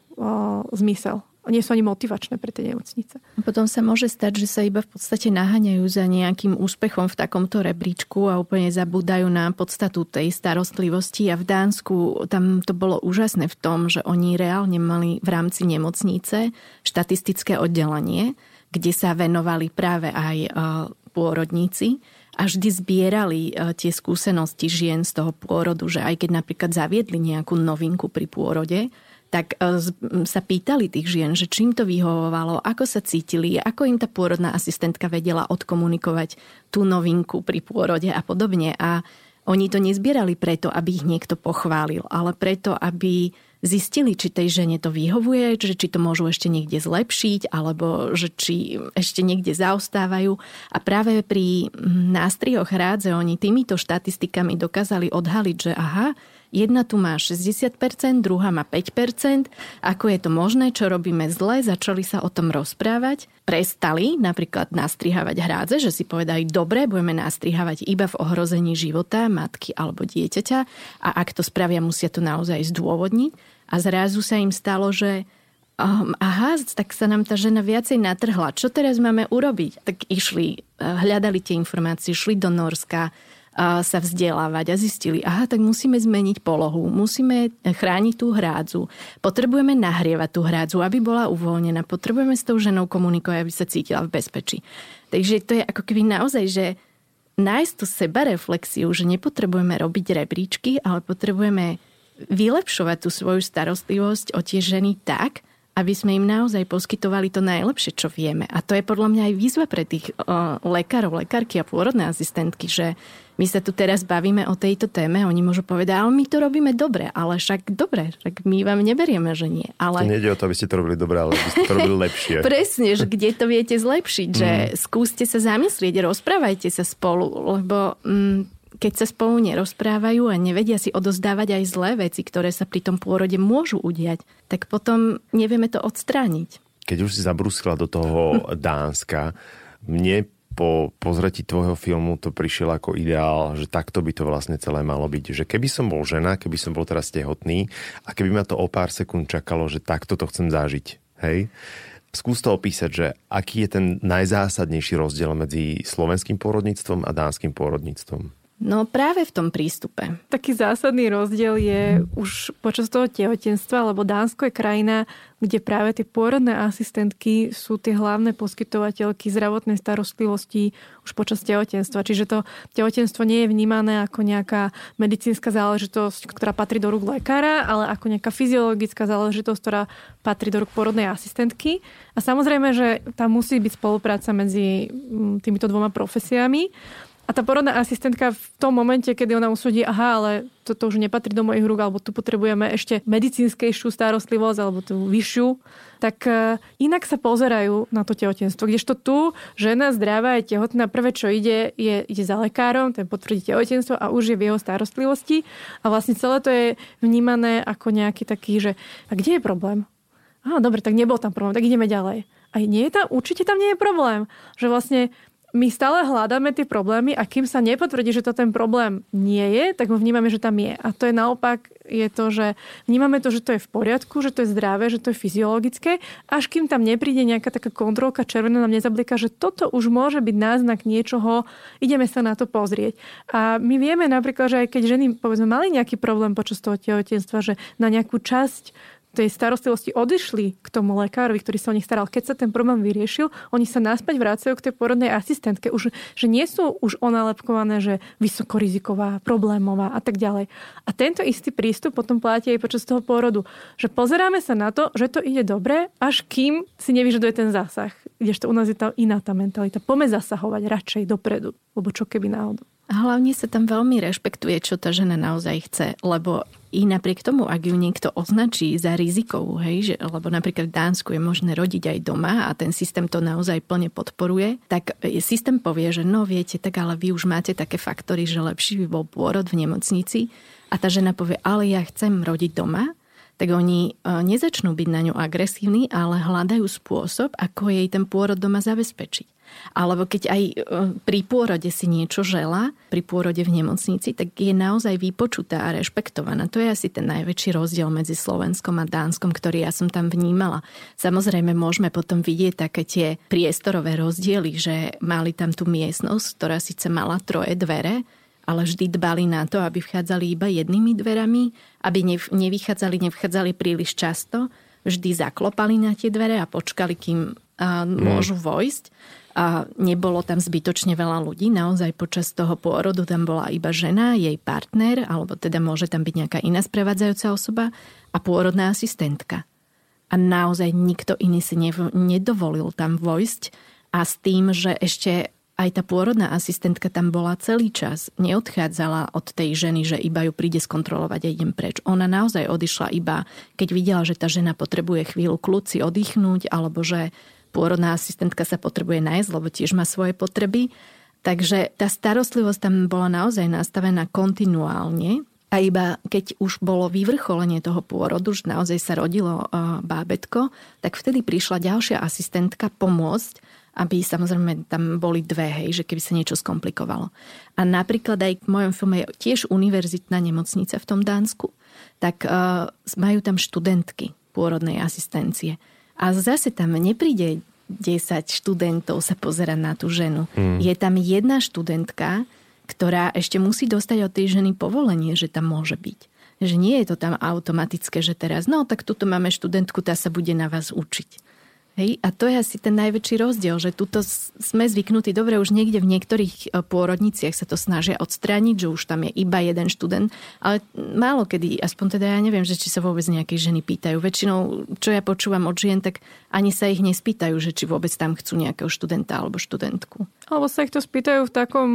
zmysel nie sú ani motivačné pre tie nemocnice. Potom sa môže stať, že sa iba v podstate naháňajú za nejakým úspechom v takomto rebríčku a úplne zabúdajú na podstatu tej starostlivosti a v Dánsku tam to bolo úžasné v tom, že oni reálne mali v rámci nemocnice štatistické oddelenie, kde sa venovali práve aj e, pôrodníci a vždy zbierali e, tie skúsenosti žien z toho pôrodu, že aj keď napríklad zaviedli nejakú novinku pri pôrode, tak e, sa pýtali tých žien, že čím to vyhovovalo, ako sa cítili, ako im tá pôrodná asistentka vedela odkomunikovať tú novinku pri pôrode a podobne. A oni to nezbierali preto, aby ich niekto pochválil, ale preto, aby zistili, či tej žene to vyhovuje, že či to môžu ešte niekde zlepšiť, alebo že či ešte niekde zaostávajú. A práve pri nástrihoch rádze oni týmito štatistikami dokázali odhaliť, že aha, Jedna tu má 60%, druhá má 5%. Ako je to možné, čo robíme zle, začali sa o tom rozprávať. Prestali napríklad nastrihávať hrádze, že si povedali, dobre, budeme nastrihávať iba v ohrození života matky alebo dieťaťa a ak to spravia, musia to naozaj zdôvodniť. A zrazu sa im stalo, že um, aha, tak sa nám tá žena viacej natrhla. Čo teraz máme urobiť? Tak išli, eh, hľadali tie informácie, šli do Norska, sa vzdelávať a zistili, aha, tak musíme zmeniť polohu, musíme chrániť tú hrádzu, potrebujeme nahrievať tú hrádzu, aby bola uvoľnená, potrebujeme s tou ženou komunikovať, aby sa cítila v bezpečí. Takže to je ako keby naozaj, že nájsť tú sebareflexiu, že nepotrebujeme robiť rebríčky, ale potrebujeme vylepšovať tú svoju starostlivosť o tie ženy tak, aby sme im naozaj poskytovali to najlepšie, čo vieme. A to je podľa mňa aj výzva pre tých o, lekárov, lekárky a pôrodné asistentky, že my sa tu teraz bavíme o tejto téme, oni môžu povedať, ale my to robíme dobre, ale však dobre, však my vám neberieme, že nie. Ale... To nejde o to, aby ste to robili dobre, ale aby ste to robili lepšie. Presne, že kde to viete zlepšiť, mm. že skúste sa zamyslieť, rozprávajte sa spolu, lebo mm, keď sa spolu nerozprávajú a nevedia si odozdávať aj zlé veci, ktoré sa pri tom pôrode môžu udiať, tak potom nevieme to odstrániť. Keď už si zabrúskla do toho Dánska, mne po pozretí tvojho filmu to prišiel ako ideál, že takto by to vlastne celé malo byť. Že keby som bol žena, keby som bol teraz tehotný a keby ma to o pár sekúnd čakalo, že takto to chcem zažiť. Hej? Skús to opísať, že aký je ten najzásadnejší rozdiel medzi slovenským pôrodníctvom a dánskym pôrodníctvom? No práve v tom prístupe. Taký zásadný rozdiel je už počas toho tehotenstva, lebo Dánsko je krajina, kde práve tie pôrodné asistentky sú tie hlavné poskytovateľky zdravotnej starostlivosti už počas tehotenstva. Čiže to tehotenstvo nie je vnímané ako nejaká medicínska záležitosť, ktorá patrí do rúk lekára, ale ako nejaká fyziologická záležitosť, ktorá patrí do rúk pôrodnej asistentky. A samozrejme, že tam musí byť spolupráca medzi mm, týmito dvoma profesiami. A tá porodná asistentka v tom momente, kedy ona usúdi, aha, ale toto už nepatrí do mojich rúk, alebo tu potrebujeme ešte medicínskejšiu starostlivosť, alebo tú vyššiu, tak e, inak sa pozerajú na to tehotenstvo. Kdežto tu žena zdravá je tehotná, prvé čo ide, je, ide za lekárom, ten potvrdí tehotenstvo a už je v jeho starostlivosti. A vlastne celé to je vnímané ako nejaký taký, že a kde je problém? Á, dobre, tak nebol tam problém, tak ideme ďalej. A nie je tam, určite tam nie je problém. Že vlastne my stále hľadáme tie problémy a kým sa nepotvrdí, že to ten problém nie je, tak my vnímame, že tam je. A to je naopak, je to, že vnímame to, že to je v poriadku, že to je zdravé, že to je fyziologické, až kým tam nepríde nejaká taká kontrolka červená nám nezablika, že toto už môže byť náznak niečoho, ideme sa na to pozrieť. A my vieme napríklad, že aj keď ženy povedzme mali nejaký problém počas toho tehotenstva, že na nejakú časť tej starostlivosti odišli k tomu lekárovi, ktorý sa o nich staral. Keď sa ten problém vyriešil, oni sa naspäť vracajú k tej porodnej asistentke. Už, že nie sú už onalepkované, že vysokoriziková, problémová a tak ďalej. A tento istý prístup potom platí aj počas toho porodu. Že pozeráme sa na to, že to ide dobre, až kým si nevyžaduje ten zásah. Kdežto u nás je tá iná tá mentalita. Pome zasahovať radšej dopredu. Lebo čo keby náhodou. Hlavne sa tam veľmi rešpektuje, čo tá žena naozaj chce, lebo i napriek tomu, ak ju niekto označí za rizikovú, hej, že, lebo napríklad v Dánsku je možné rodiť aj doma a ten systém to naozaj plne podporuje, tak systém povie, že no viete, tak ale vy už máte také faktory, že lepší by bol pôrod v nemocnici a tá žena povie, ale ja chcem rodiť doma, tak oni e, nezačnú byť na ňu agresívni, ale hľadajú spôsob, ako jej ten pôrod doma zabezpečiť. Alebo keď aj e, pri pôrode si niečo žela, pri pôrode v nemocnici, tak je naozaj vypočutá a rešpektovaná. To je asi ten najväčší rozdiel medzi Slovenskom a Dánskom, ktorý ja som tam vnímala. Samozrejme môžeme potom vidieť také tie priestorové rozdiely, že mali tam tú miestnosť, ktorá síce mala troje dvere, ale vždy dbali na to, aby vchádzali iba jednými dverami, aby nevychádzali, nevchádzali príliš často, vždy zaklopali na tie dvere a počkali, kým môžu vojsť a nebolo tam zbytočne veľa ľudí. Naozaj počas toho pôrodu tam bola iba žena, jej partner, alebo teda môže tam byť nejaká iná sprevádzajúca osoba a pôrodná asistentka. A naozaj nikto iný si nedovolil tam vojsť a s tým, že ešte aj tá pôrodná asistentka tam bola celý čas. Neodchádzala od tej ženy, že iba ju príde skontrolovať a idem preč. Ona naozaj odišla iba, keď videla, že tá žena potrebuje chvíľu kľúci oddychnúť, alebo že pôrodná asistentka sa potrebuje nájsť, lebo tiež má svoje potreby. Takže tá starostlivosť tam bola naozaj nastavená kontinuálne. A iba keď už bolo vyvrcholenie toho pôrodu, že naozaj sa rodilo bábetko, tak vtedy prišla ďalšia asistentka pomôcť, aby samozrejme tam boli dve, hej, že keby sa niečo skomplikovalo. A napríklad aj v mojom filme je tiež univerzitná nemocnica v tom Dánsku, tak uh, majú tam študentky pôrodnej asistencie. A zase tam nepríde 10 študentov sa pozerať na tú ženu. Mm. Je tam jedna študentka, ktorá ešte musí dostať od tej ženy povolenie, že tam môže byť. Že nie je to tam automatické, že teraz, no tak tuto máme študentku, tá sa bude na vás učiť. Hej, a to je asi ten najväčší rozdiel, že tuto sme zvyknutí, dobre, už niekde v niektorých e, pôrodniciach sa to snažia odstrániť, že už tam je iba jeden študent, ale málo kedy, aspoň teda ja neviem, že či sa vôbec nejaké ženy pýtajú. Väčšinou, čo ja počúvam od žien, tak ani sa ich nespýtajú, že či vôbec tam chcú nejakého študenta alebo študentku. Alebo sa ich to spýtajú v takom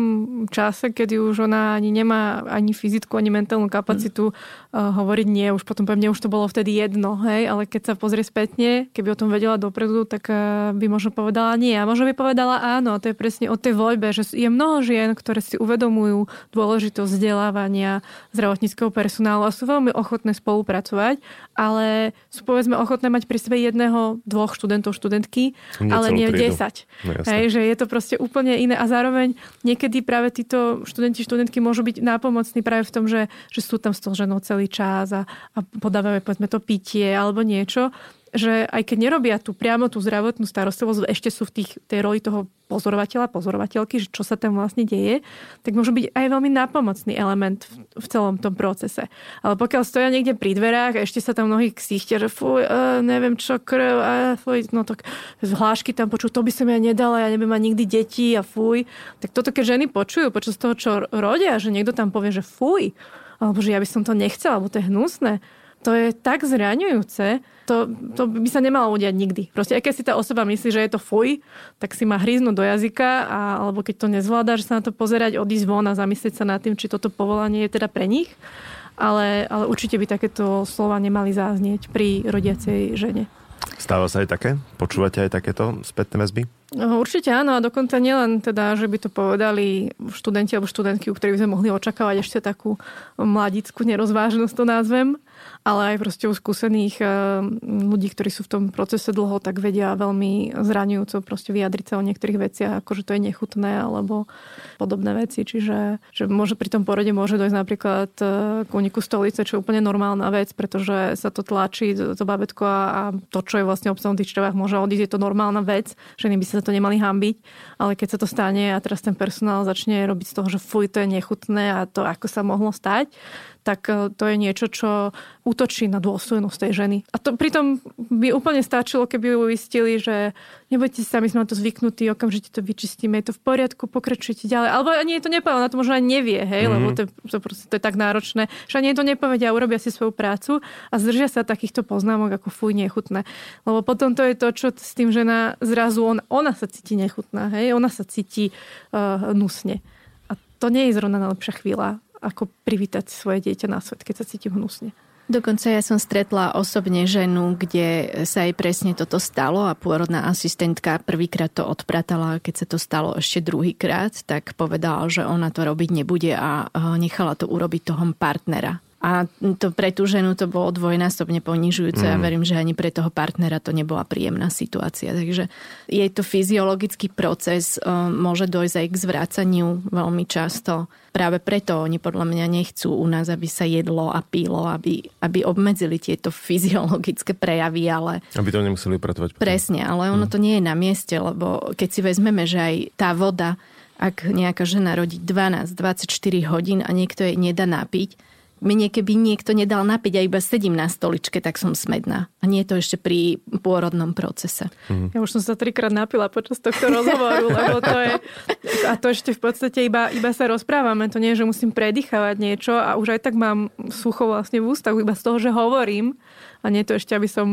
čase, kedy už ona ani nemá ani fyzickú, ani mentálnu kapacitu mm. hovoriť nie. Už potom pre mňa už to bolo vtedy jedno, hej, ale keď sa pozrie spätne, keby o tom vedela dopredu, tak uh, by možno povedala nie. A možno by povedala áno. A to je presne o tej voľbe, že je mnoho žien, ktoré si uvedomujú dôležitosť vzdelávania zdravotníckého personálu a sú veľmi ochotné spolupracovať, ale sú povedzme ochotné mať pri sebe jedného, dvoch študentov, študentky, nie ale nie 10. No, hej, že je to proste úplne iné. A zároveň niekedy práve títo študenti, študentky môžu byť nápomocní práve v tom, že, že sú tam s tou ženou celý čas a, a podávajú povedzme to pitie alebo niečo že aj keď nerobia tú priamo tú zdravotnú starostlivosť, ešte sú v tých, tej roli toho pozorovateľa, pozorovateľky, že čo sa tam vlastne deje, tak môžu byť aj veľmi nápomocný element v, v celom tom procese. Ale pokiaľ stoja niekde pri dverách a ešte sa tam mnohí ksichtia, že fuj, uh, neviem čo, krv, uh, fuj, no tak hlášky tam počujú, to by som ja nedala, ja nebudem mať nikdy deti a fuj. Tak toto, keď ženy počujú počas toho, čo rodia, že niekto tam povie, že fuj, alebo že ja by som to nechcela, alebo to je hnusné, to je tak zraňujúce, to, to by sa nemalo udiať nikdy. Proste, aj keď si tá osoba myslí, že je to fuj, tak si má hryznúť do jazyka, a, alebo keď to nezvláda, že sa na to pozerať, odísť von a zamyslieť sa nad tým, či toto povolanie je teda pre nich. Ale, ale určite by takéto slova nemali záznieť pri rodiacej žene. Stáva sa aj také? Počúvate aj takéto spätné väzby? No, určite áno a dokonca nielen teda, že by to povedali študenti alebo študentky, u ktorých by sme mohli očakávať ešte takú mladickú nerozvážnosť to názvem, ale aj proste u skúsených eh, ľudí, ktorí sú v tom procese dlho, tak vedia veľmi zraňujúco proste vyjadriť sa o niektorých veciach, ako že to je nechutné alebo podobné veci. Čiže že môže pri tom porode môže dojsť napríklad eh, k úniku stolice, čo je úplne normálna vec, pretože sa to tlačí, to babetko a, a to, čo je vlastne obsahom tých črevách, môže odísť, je to normálna vec, že by sa sa to nemali hambiť, ale keď sa to stane a teraz ten personál začne robiť z toho, že fuj, to je nechutné a to ako sa mohlo stať, tak e, to je niečo, čo útočí na dôstojnosť tej ženy. A to pritom by úplne stačilo, keby ju uistili, že nebojte sa, my sme na to zvyknutí, okamžite to vyčistíme, je to v poriadku, pokračujte ďalej. Alebo ani je to nepovedal, na to možno aj nevie, hej, mm-hmm. lebo to, to, proste, to je tak náročné, že ani je to nepovedia, urobia si svoju prácu a zdržia sa takýchto poznámok ako fuj, nechutné. Lebo potom to je to, čo s tým žena zrazu, on, ona sa cíti nechutná, hej, ona sa cíti uh, hnusne. A to nie je zrovna najlepšia chvíľa ako privítať svoje dieťa na svet, keď sa cíti hnusne. Dokonca ja som stretla osobne ženu, kde sa jej presne toto stalo a pôrodná asistentka prvýkrát to odpratala, keď sa to stalo ešte druhýkrát, tak povedala, že ona to robiť nebude a nechala to urobiť toho partnera. A to pre tú ženu to bolo dvojnásobne ponižujúce mm. a verím, že ani pre toho partnera to nebola príjemná situácia. Takže je to fyziologický proces, môže dojsť aj k zvrácaniu veľmi často. Práve preto oni podľa mňa nechcú u nás, aby sa jedlo a pílo, aby, aby obmedzili tieto fyziologické prejavy, ale... Aby to nemuseli upratovať. Presne, ale ono mm. to nie je na mieste, lebo keď si vezmeme, že aj tá voda, ak nejaká žena rodí 12-24 hodín a niekto jej nedá napiť, mne keby niekto nedal napiť a iba sedím na stoličke, tak som smedná. A nie je to ešte pri pôrodnom procese. Mm. Ja už som sa trikrát napila počas tohto rozhovoru, lebo to je... A to ešte v podstate iba, iba sa rozprávame. To nie je, že musím predýchavať niečo a už aj tak mám sucho vlastne v ústach iba z toho, že hovorím a nie to ešte, aby som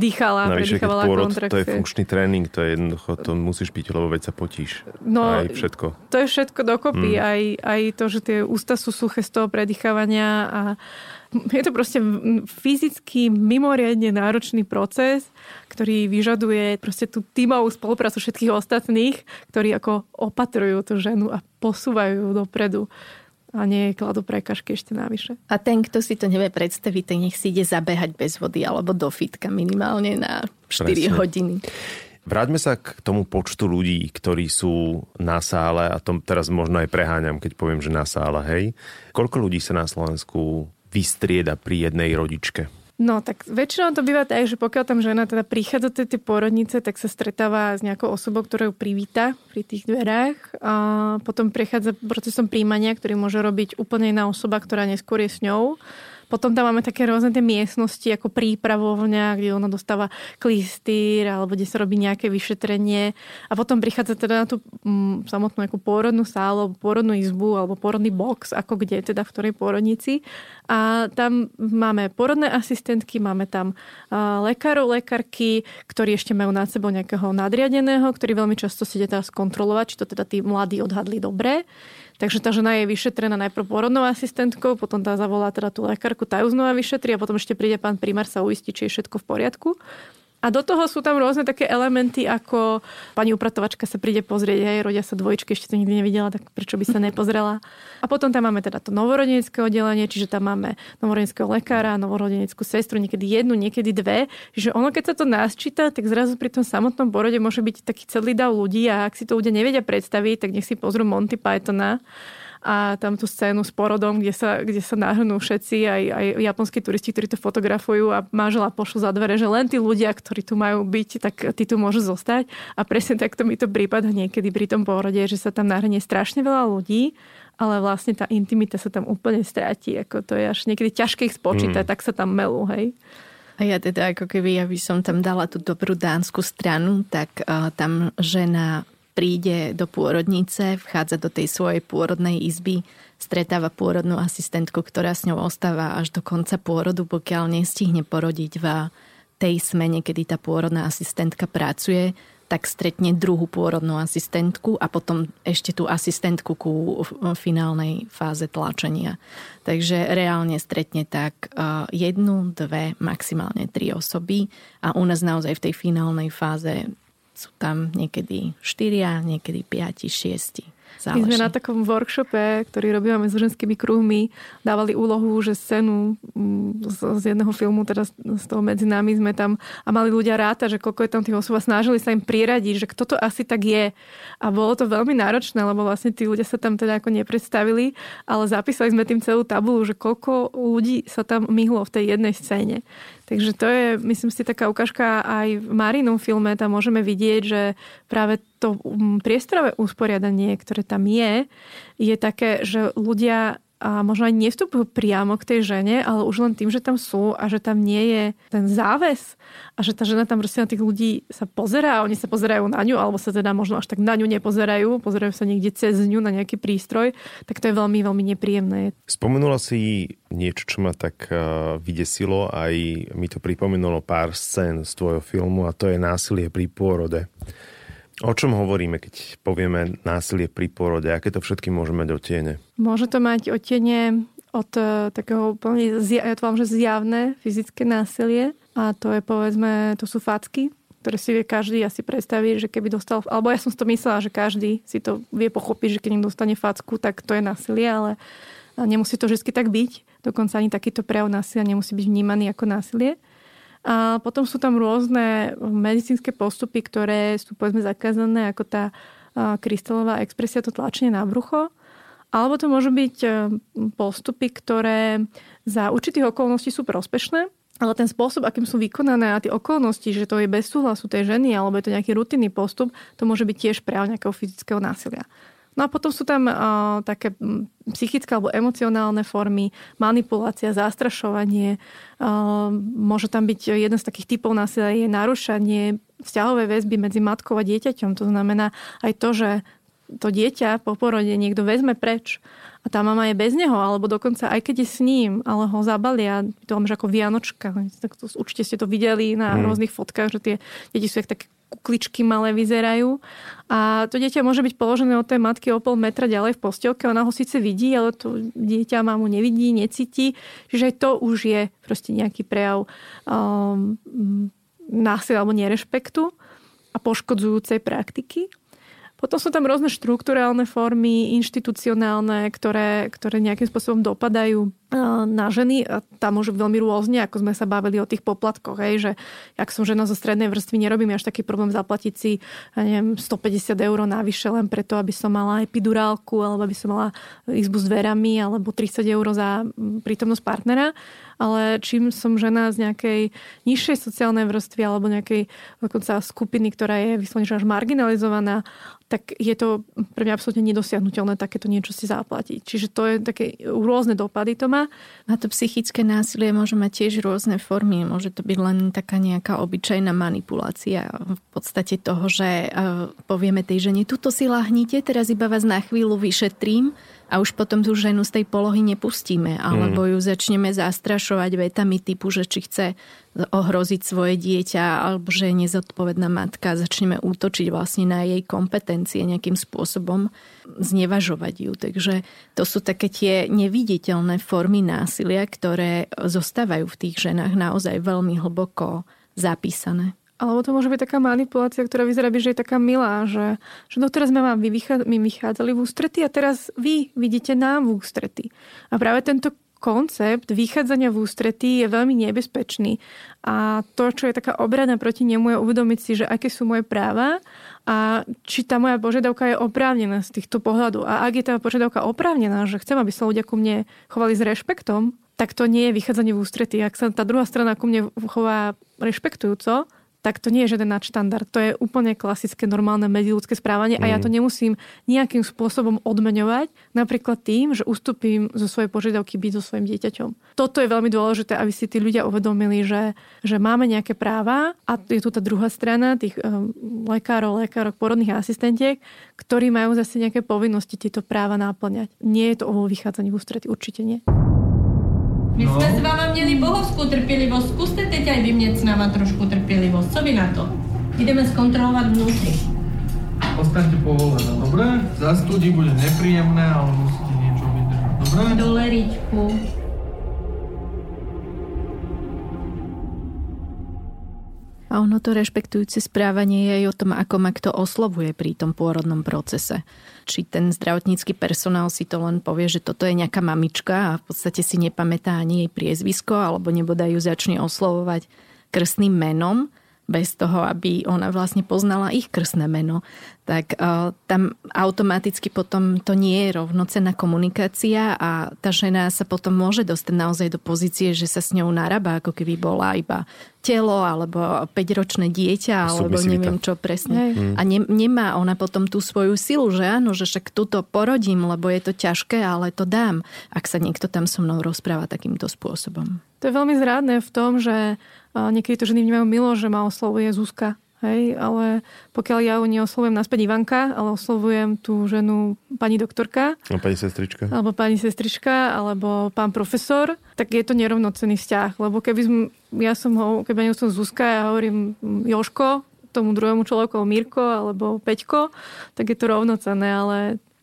dýchala, Navyše, keď pôrod, to je funkčný tréning, to je jednoducho, to musíš piť, lebo veď sa potíš. No, aj všetko. To je všetko dokopy, mm. aj, aj to, že tie ústa sú suché z toho predýchavania a je to proste fyzicky mimoriadne náročný proces, ktorý vyžaduje proste tú tímovú spoluprácu všetkých ostatných, ktorí ako opatrujú tú ženu a posúvajú ju dopredu a nie kladú prekažky ešte navyše. A ten, kto si to nevie predstaviť, ten nech si ide zabehať bez vody alebo do fitka minimálne na 4 Presne. hodiny. Vráťme sa k tomu počtu ľudí, ktorí sú na sále a tom teraz možno aj preháňam, keď poviem, že na sále, hej. Koľko ľudí sa na Slovensku vystrieda pri jednej rodičke? No, tak väčšinou to býva tak, že pokiaľ tam žena teda prichádza do tej porodnice, tak sa stretáva s nejakou osobou, ktorá ju privíta pri tých dverách. A potom prechádza procesom príjmania, ktorý môže robiť úplne iná osoba, ktorá neskôr je s ňou. Potom tam máme také rôzne tie miestnosti ako prípravovňa, kde ona dostáva klistýr alebo kde sa robí nejaké vyšetrenie a potom prichádza teda na tú mm, samotnú ako pôrodnú sálu pôrodnú izbu alebo pôrodný box, ako kde teda v ktorej pôrodnici a tam máme porodné asistentky, máme tam lekárov, lekárky, ktorí ešte majú nad sebou nejakého nadriadeného, ktorí veľmi často si teda skontrolovať, či to teda tí mladí odhadli dobre. Takže tá žena je vyšetrená najprv porodnou asistentkou, potom tá zavolá teda tú lekárku, tá ju znova vyšetrí a potom ešte príde pán primár sa uistí, či je všetko v poriadku. A do toho sú tam rôzne také elementy, ako pani upratovačka sa príde pozrieť, hej, rodia sa dvojčky, ešte to nikdy nevidela, tak prečo by sa nepozrela. A potom tam máme teda to novorodenecké oddelenie, čiže tam máme novorodeneckého lekára, novorodeneckú sestru, niekedy jednu, niekedy dve. Čiže ono, keď sa to nás číta, tak zrazu pri tom samotnom porode môže byť taký celý dav ľudí a ak si to ľudia nevedia predstaviť, tak nech si pozrú Monty Pythona a tam tú scénu s porodom, kde sa, kde sa nahrnú všetci, aj, aj japonskí turisti, ktorí to fotografujú a manžela pošlu za dvere, že len tí ľudia, ktorí tu majú byť, tak tí tu môžu zostať. A presne takto mi to prípada niekedy pri tom porode, že sa tam nahrnie strašne veľa ľudí ale vlastne tá intimita sa tam úplne stratí. Ako to je až niekedy ťažké ich spočítať, mm. tak sa tam melú, hej. A ja teda ako keby, ja by som tam dala tú dobrú dánsku stranu, tak uh, tam žena príde do pôrodnice, vchádza do tej svojej pôrodnej izby, stretáva pôrodnú asistentku, ktorá s ňou ostáva až do konca pôrodu, pokiaľ nestihne porodiť v tej smene, kedy tá pôrodná asistentka pracuje tak stretne druhú pôrodnú asistentku a potom ešte tú asistentku ku finálnej fáze tlačenia. Takže reálne stretne tak jednu, dve, maximálne tri osoby a u nás naozaj v tej finálnej fáze sú tam niekedy štyria, niekedy piati, šiesti. Záleží. My sme na takom workshope, ktorý robíme s ženskými kruhmi, dávali úlohu, že scénu mm, z, z jedného filmu, teda z toho medzi nami sme tam a mali ľudia ráta, že koľko je tam tých osôb a snažili sa im priradiť, že kto to asi tak je. A bolo to veľmi náročné, lebo vlastne tí ľudia sa tam teda ako nepredstavili, ale zapísali sme tým celú tabulu, že koľko ľudí sa tam myhlo v tej jednej scéne. Takže to je, myslím si, taká ukážka aj v Marinom filme. Tam môžeme vidieť, že práve to priestorové usporiadanie, ktoré tam je, je také, že ľudia a možno aj nevstupujú priamo k tej žene, ale už len tým, že tam sú a že tam nie je ten záves a že tá žena tam proste na tých ľudí sa pozerá a oni sa pozerajú na ňu, alebo sa teda možno až tak na ňu nepozerajú, pozerajú sa niekde cez ňu na nejaký prístroj, tak to je veľmi, veľmi nepríjemné. Spomenula si niečo, čo ma tak uh, vydesilo, aj mi to pripomenulo pár scén z tvojho filmu a to je násilie pri pôrode. O čom hovoríme, keď povieme násilie pri porode? Aké to všetky môže mať otiene? Môže to mať otiene od uh, takého úplne, ja to vám, že zjavné fyzické násilie a to je povedzme, to sú facky, ktoré si vie každý asi predstaviť, že keby dostal, alebo ja som si to myslela, že každý si to vie pochopiť, že keď im dostane facku, tak to je násilie, ale nemusí to vždy tak byť. Dokonca ani takýto prejav násilia nemusí byť vnímaný ako násilie. A potom sú tam rôzne medicínske postupy, ktoré sú povedzme zakázané, ako tá krystalová expresia, to tlačenie na brucho. Alebo to môžu byť e, postupy, ktoré za určitých okolností sú prospešné, ale ten spôsob, akým sú vykonané a tie okolnosti, že to je bez súhlasu tej ženy alebo je to nejaký rutinný postup, to môže byť tiež prejav nejakého fyzického násilia. No a potom sú tam uh, také psychické alebo emocionálne formy, manipulácia, zastrašovanie. Uh, môže tam byť jeden z takých typov násilia je narušanie vzťahovej väzby medzi matkou a dieťaťom. To znamená aj to, že to dieťa po porode niekto vezme preč a tá mama je bez neho, alebo dokonca aj keď je s ním, ale ho zabalia, to že ako Vianočka. Tak to, určite ste to videli na mm. rôznych fotkách, že tie deti sú jak také kukličky malé vyzerajú. A to dieťa môže byť položené od tej matky o pol metra ďalej v postielke. Ona ho síce vidí, ale to dieťa mamu nevidí, necíti. Čiže aj to už je proste nejaký prejav um, násilia alebo nerešpektu a poškodzujúcej praktiky. Potom sú tam rôzne štruktúrálne formy, inštitucionálne, ktoré, ktoré nejakým spôsobom dopadajú na ženy. A tam môžu veľmi rôzne, ako sme sa bavili o tých poplatkoch. Hej, že ak som žena zo strednej vrstvy, nerobím až taký problém zaplatiť si neviem, 150 eur navyše len preto, aby som mala epidurálku, alebo aby som mala izbu s dverami, alebo 30 eur za prítomnosť partnera ale čím som žena z nejakej nižšej sociálnej vrstvy alebo nejakej dokonca skupiny, ktorá je vyslovene až marginalizovaná, tak je to pre mňa absolútne nedosiahnutelné takéto niečo si zaplatiť. Čiže to je také rôzne dopady to má. A to psychické násilie môže mať tiež rôzne formy. Môže to byť len taká nejaká obyčajná manipulácia v podstate toho, že povieme tej žene, tuto si lahnite, teraz iba vás na chvíľu vyšetrím a už potom tú ženu z tej polohy nepustíme, alebo mm. ju začneme zastrašovať vetami typu, že či chce ohroziť svoje dieťa, alebo že je nezodpovedná matka, začneme útočiť vlastne na jej kompetencie nejakým spôsobom, znevažovať ju. Takže to sú také tie neviditeľné formy násilia, ktoré zostávajú v tých ženách naozaj veľmi hlboko zapísané. Alebo to môže byť taká manipulácia, ktorá vyzerá že je taká milá, že, že no teraz sme vám vy vychádzali v ústrety a teraz vy vidíte nám v ústrety. A práve tento koncept vychádzania v ústretí je veľmi nebezpečný. A to, čo je taká obrana proti nemu, je uvedomiť si, že aké sú moje práva a či tá moja požiadavka je oprávnená z týchto pohľadov. A ak je tá požiadavka oprávnená, že chcem, aby sa ľudia ku mne chovali s rešpektom, tak to nie je vychádzanie v ústretí. Ak sa tá druhá strana ku mne chová rešpektujúco, tak to nie je žiaden nadštandard. To je úplne klasické, normálne medziludské správanie mm. a ja to mm. nemusím nejakým spôsobom odmeňovať, napríklad tým, že ustúpim zo svojej požiadavky byť so svojim dieťaťom. Toto je veľmi dôležité, aby si tí ľudia uvedomili, že, že máme nejaké práva a je tu tá druhá strana tých um, lekárov, lekárok, porodných asistentiek, ktorí majú zase nejaké povinnosti tieto práva náplňať. Nie je to o vychádzaní v ústretí, určite nie. My no. jsme s váma měli bohovskou trpělivost, zkuste teď aj vy s náma trošku trpělivost. Co vy na to? Ideme zkontrolovať vnútri. Ostaňte povolené, dobre? Zastudí bude nepríjemné, ale musíte niečo vydržať, dobre? Dole ričku. A ono to rešpektujúce správanie je aj o tom, ako ma kto oslovuje pri tom pôrodnom procese. Či ten zdravotnícky personál si to len povie, že toto je nejaká mamička a v podstate si nepamätá ani jej priezvisko, alebo nebodajú začne oslovovať krstným menom, bez toho, aby ona vlastne poznala ich krstné meno, tak uh, tam automaticky potom to nie je rovnocenná komunikácia a tá žena sa potom môže dostať naozaj do pozície, že sa s ňou narába, ako keby bola iba telo alebo 5-ročné dieťa alebo neviem čo presne. Hmm. A ne, nemá ona potom tú svoju silu, že áno, že však túto porodím, lebo je to ťažké, ale to dám, ak sa niekto tam so mnou rozpráva takýmto spôsobom. To je veľmi zrádne v tom, že niekedy to ženy vnímajú milo, že ma oslovuje Zuzka. Hej, ale pokiaľ ja ju neoslovujem naspäť Ivanka, ale oslovujem tú ženu pani doktorka. A pani sestrička. Alebo pani sestrička, alebo pán profesor, tak je to nerovnocený vzťah. Lebo keby som, ja som ho, keby ja som Zuzka, ja hovorím Joško, tomu druhému človeku Mirko alebo Peťko, tak je to rovnocené, ale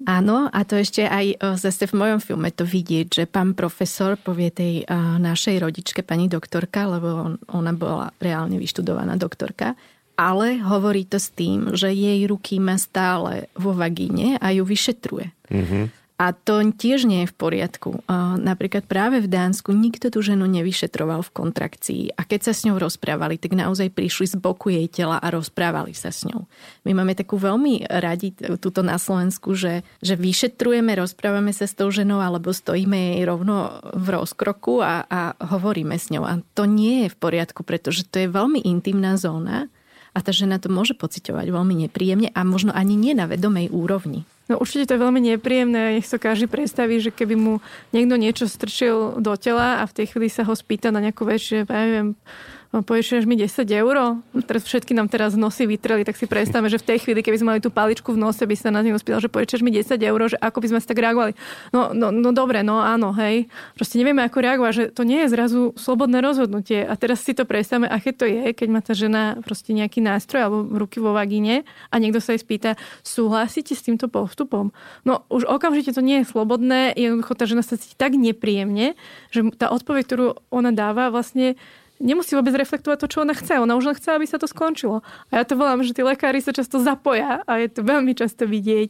Áno, a to ešte aj zase v mojom filme to vidieť, že pán profesor povie tej našej rodičke, pani doktorka, lebo ona bola reálne vyštudovaná doktorka, ale hovorí to s tým, že jej ruky má stále vo vagíne a ju vyšetruje. Mm-hmm. A to tiež nie je v poriadku. Napríklad práve v Dánsku nikto tú ženu nevyšetroval v kontrakcii a keď sa s ňou rozprávali, tak naozaj prišli z boku jej tela a rozprávali sa s ňou. My máme takú veľmi radi túto na Slovensku, že, že vyšetrujeme, rozprávame sa s tou ženou alebo stojíme jej rovno v rozkroku a, a hovoríme s ňou. A to nie je v poriadku, pretože to je veľmi intimná zóna a tá žena to môže pociťovať veľmi nepríjemne a možno ani nie na vedomej úrovni. No určite to je veľmi nepríjemné. Nech to každý predstaví, že keby mu niekto niečo strčil do tela a v tej chvíli sa ho spýta na nejakú vec, že ja neviem, požičiaš mi 10 eur, teraz všetky nám teraz nosy vytreli, tak si predstavme, že v tej chvíli, keby sme mali tú paličku v nose, by sa na neho spýtal, že požičiaš mi 10 eur, že ako by sme si tak reagovali. No, no, no dobre, no áno, hej. Proste nevieme, ako reagovať, že to nie je zrazu slobodné rozhodnutie. A teraz si to predstavme, aké to je, keď má tá žena proste nejaký nástroj alebo ruky vo vagíne a niekto sa jej spýta, súhlasíte s týmto postupom? No už okamžite to nie je slobodné, jednoducho tá žena sa cíti tak nepríjemne, že tá odpoveď, ktorú ona dáva, vlastne nemusí vôbec reflektovať to, čo ona chce. Ona už len chce, aby sa to skončilo. A ja to volám, že tí lekári sa často zapoja a je to veľmi často vidieť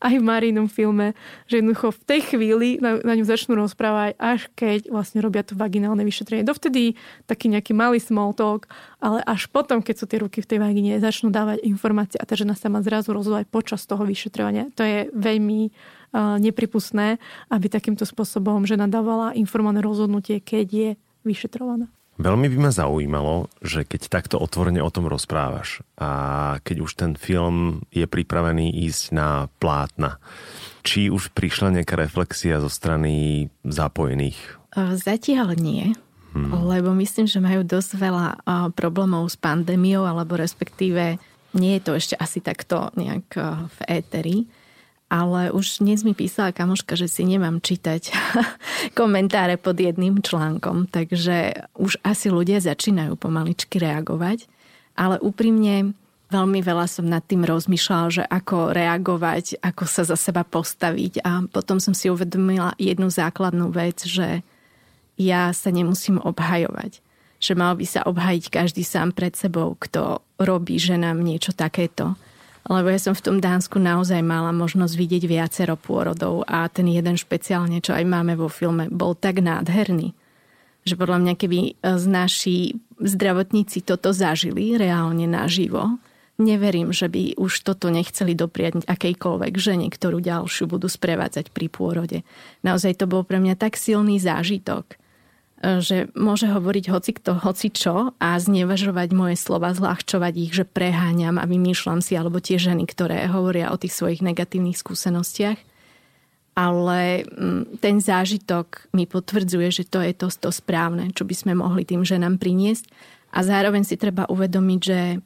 aj v Marínom filme, že jednoducho v tej chvíli na, na ňu začnú rozprávať, až keď vlastne robia to vaginálne vyšetrenie. Dovtedy taký nejaký malý small talk, ale až potom, keď sú tie ruky v tej vagíne, začnú dávať informácie a tá žena sa má zrazu rozhodovať počas toho vyšetrovania. To je veľmi uh, nepripustné, aby takýmto spôsobom žena dávala informované rozhodnutie, keď je vyšetrovaná. Veľmi by ma zaujímalo, že keď takto otvorene o tom rozprávaš a keď už ten film je pripravený ísť na plátna, či už prišla nejaká reflexia zo strany zapojených? Zatiaľ nie, hmm. lebo myslím, že majú dosť veľa problémov s pandémiou, alebo respektíve nie je to ešte asi takto nejak v éteri ale už dnes mi písala kamoška, že si nemám čítať komentáre pod jedným článkom, takže už asi ľudia začínajú pomaličky reagovať, ale úprimne veľmi veľa som nad tým rozmýšľala, že ako reagovať, ako sa za seba postaviť. A potom som si uvedomila jednu základnú vec, že ja sa nemusím obhajovať. Že mal by sa obhajiť každý sám pred sebou, kto robí ženám niečo takéto lebo ja som v tom Dánsku naozaj mala možnosť vidieť viacero pôrodov a ten jeden špeciálne, čo aj máme vo filme, bol tak nádherný, že podľa mňa keby e, z naši zdravotníci toto zažili reálne naživo, neverím, že by už toto nechceli dopriať akejkoľvek žene, ktorú ďalšiu budú sprevádzať pri pôrode. Naozaj to bol pre mňa tak silný zážitok, že môže hovoriť hoci kto, hoci čo a znevažovať moje slova, zľahčovať ich, že preháňam a vymýšľam si, alebo tie ženy, ktoré hovoria o tých svojich negatívnych skúsenostiach. Ale mm, ten zážitok mi potvrdzuje, že to je to, to správne, čo by sme mohli tým ženám priniesť. A zároveň si treba uvedomiť, že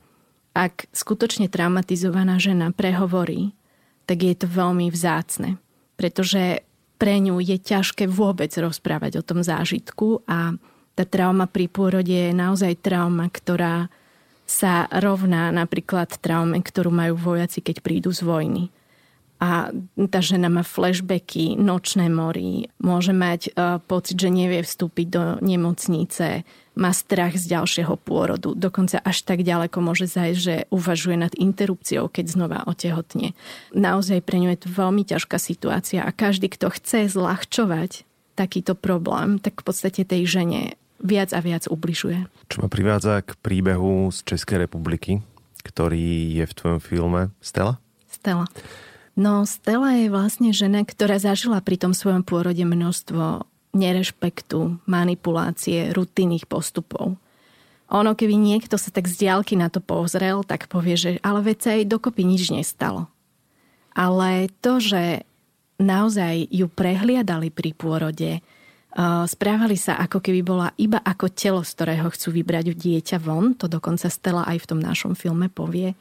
ak skutočne traumatizovaná žena prehovorí, tak je to veľmi vzácne. Pretože pre ňu je ťažké vôbec rozprávať o tom zážitku a tá trauma pri pôrode je naozaj trauma, ktorá sa rovná napríklad traume, ktorú majú vojaci, keď prídu z vojny. A tá žena má flashbacky, nočné mory, môže mať uh, pocit, že nevie vstúpiť do nemocnice, má strach z ďalšieho pôrodu, dokonca až tak ďaleko môže zajsť, že uvažuje nad interrupciou, keď znova otehotne. Naozaj pre ňu je to veľmi ťažká situácia a každý, kto chce zľahčovať takýto problém, tak v podstate tej žene viac a viac ubližuje. Čo ma privádza k príbehu z Českej republiky, ktorý je v tvojom filme Stella? Stella. No Stella je vlastne žena, ktorá zažila pri tom svojom pôrode množstvo nerešpektu, manipulácie, rutinných postupov. Ono, keby niekto sa tak z diálky na to pozrel, tak povie, že ale veď sa jej dokopy nič nestalo. Ale to, že naozaj ju prehliadali pri pôrode, správali sa ako keby bola iba ako telo, z ktorého chcú vybrať dieťa von, to dokonca Stella aj v tom našom filme povie,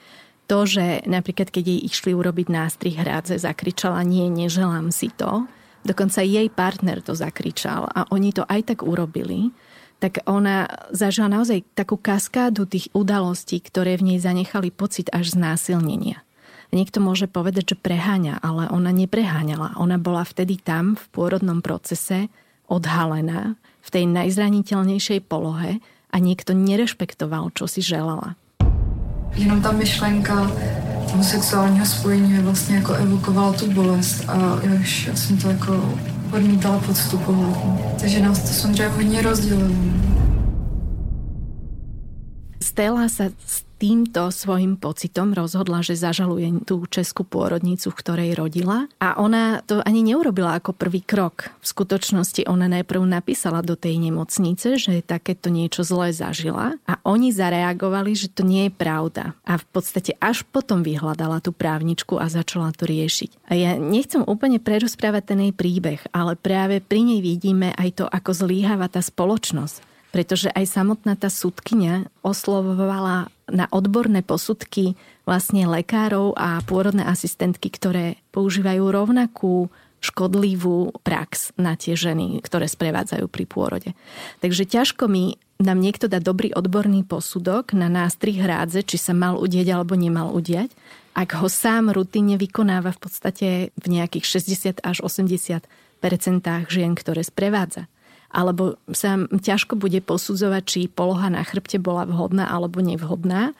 to, že napríklad keď jej išli urobiť nástrih hrádze, zakričala nie, neželám si to. Dokonca jej partner to zakričal a oni to aj tak urobili tak ona zažila naozaj takú kaskádu tých udalostí, ktoré v nej zanechali pocit až znásilnenia. Niekto môže povedať, že preháňa, ale ona nepreháňala. Ona bola vtedy tam v pôrodnom procese odhalená v tej najzraniteľnejšej polohe a niekto nerešpektoval, čo si želala jenom ta myšlenka toho sexuálního spojení vlastně jako evokovala tu bolest a já už jsem to jako odmítala podstupovat. Takže nás to samozřejmě hodně rozdělilo. Stella sa týmto svojim pocitom rozhodla, že zažaluje tú českú pôrodnicu, v ktorej rodila. A ona to ani neurobila ako prvý krok. V skutočnosti ona najprv napísala do tej nemocnice, že takéto niečo zlé zažila a oni zareagovali, že to nie je pravda. A v podstate až potom vyhľadala tú právničku a začala to riešiť. A ja nechcem úplne prerozprávať ten jej príbeh, ale práve pri nej vidíme aj to, ako zlíhava tá spoločnosť pretože aj samotná tá sudkynia oslovovala na odborné posudky vlastne lekárov a pôrodné asistentky, ktoré používajú rovnakú škodlivú prax na tie ženy, ktoré sprevádzajú pri pôrode. Takže ťažko mi nám niekto dá dobrý odborný posudok na nástrih hrádze, či sa mal udieť alebo nemal udiať, ak ho sám rutine vykonáva v podstate v nejakých 60 až 80 percentách žien, ktoré sprevádza alebo sa ťažko bude posudzovať, či poloha na chrbte bola vhodná alebo nevhodná,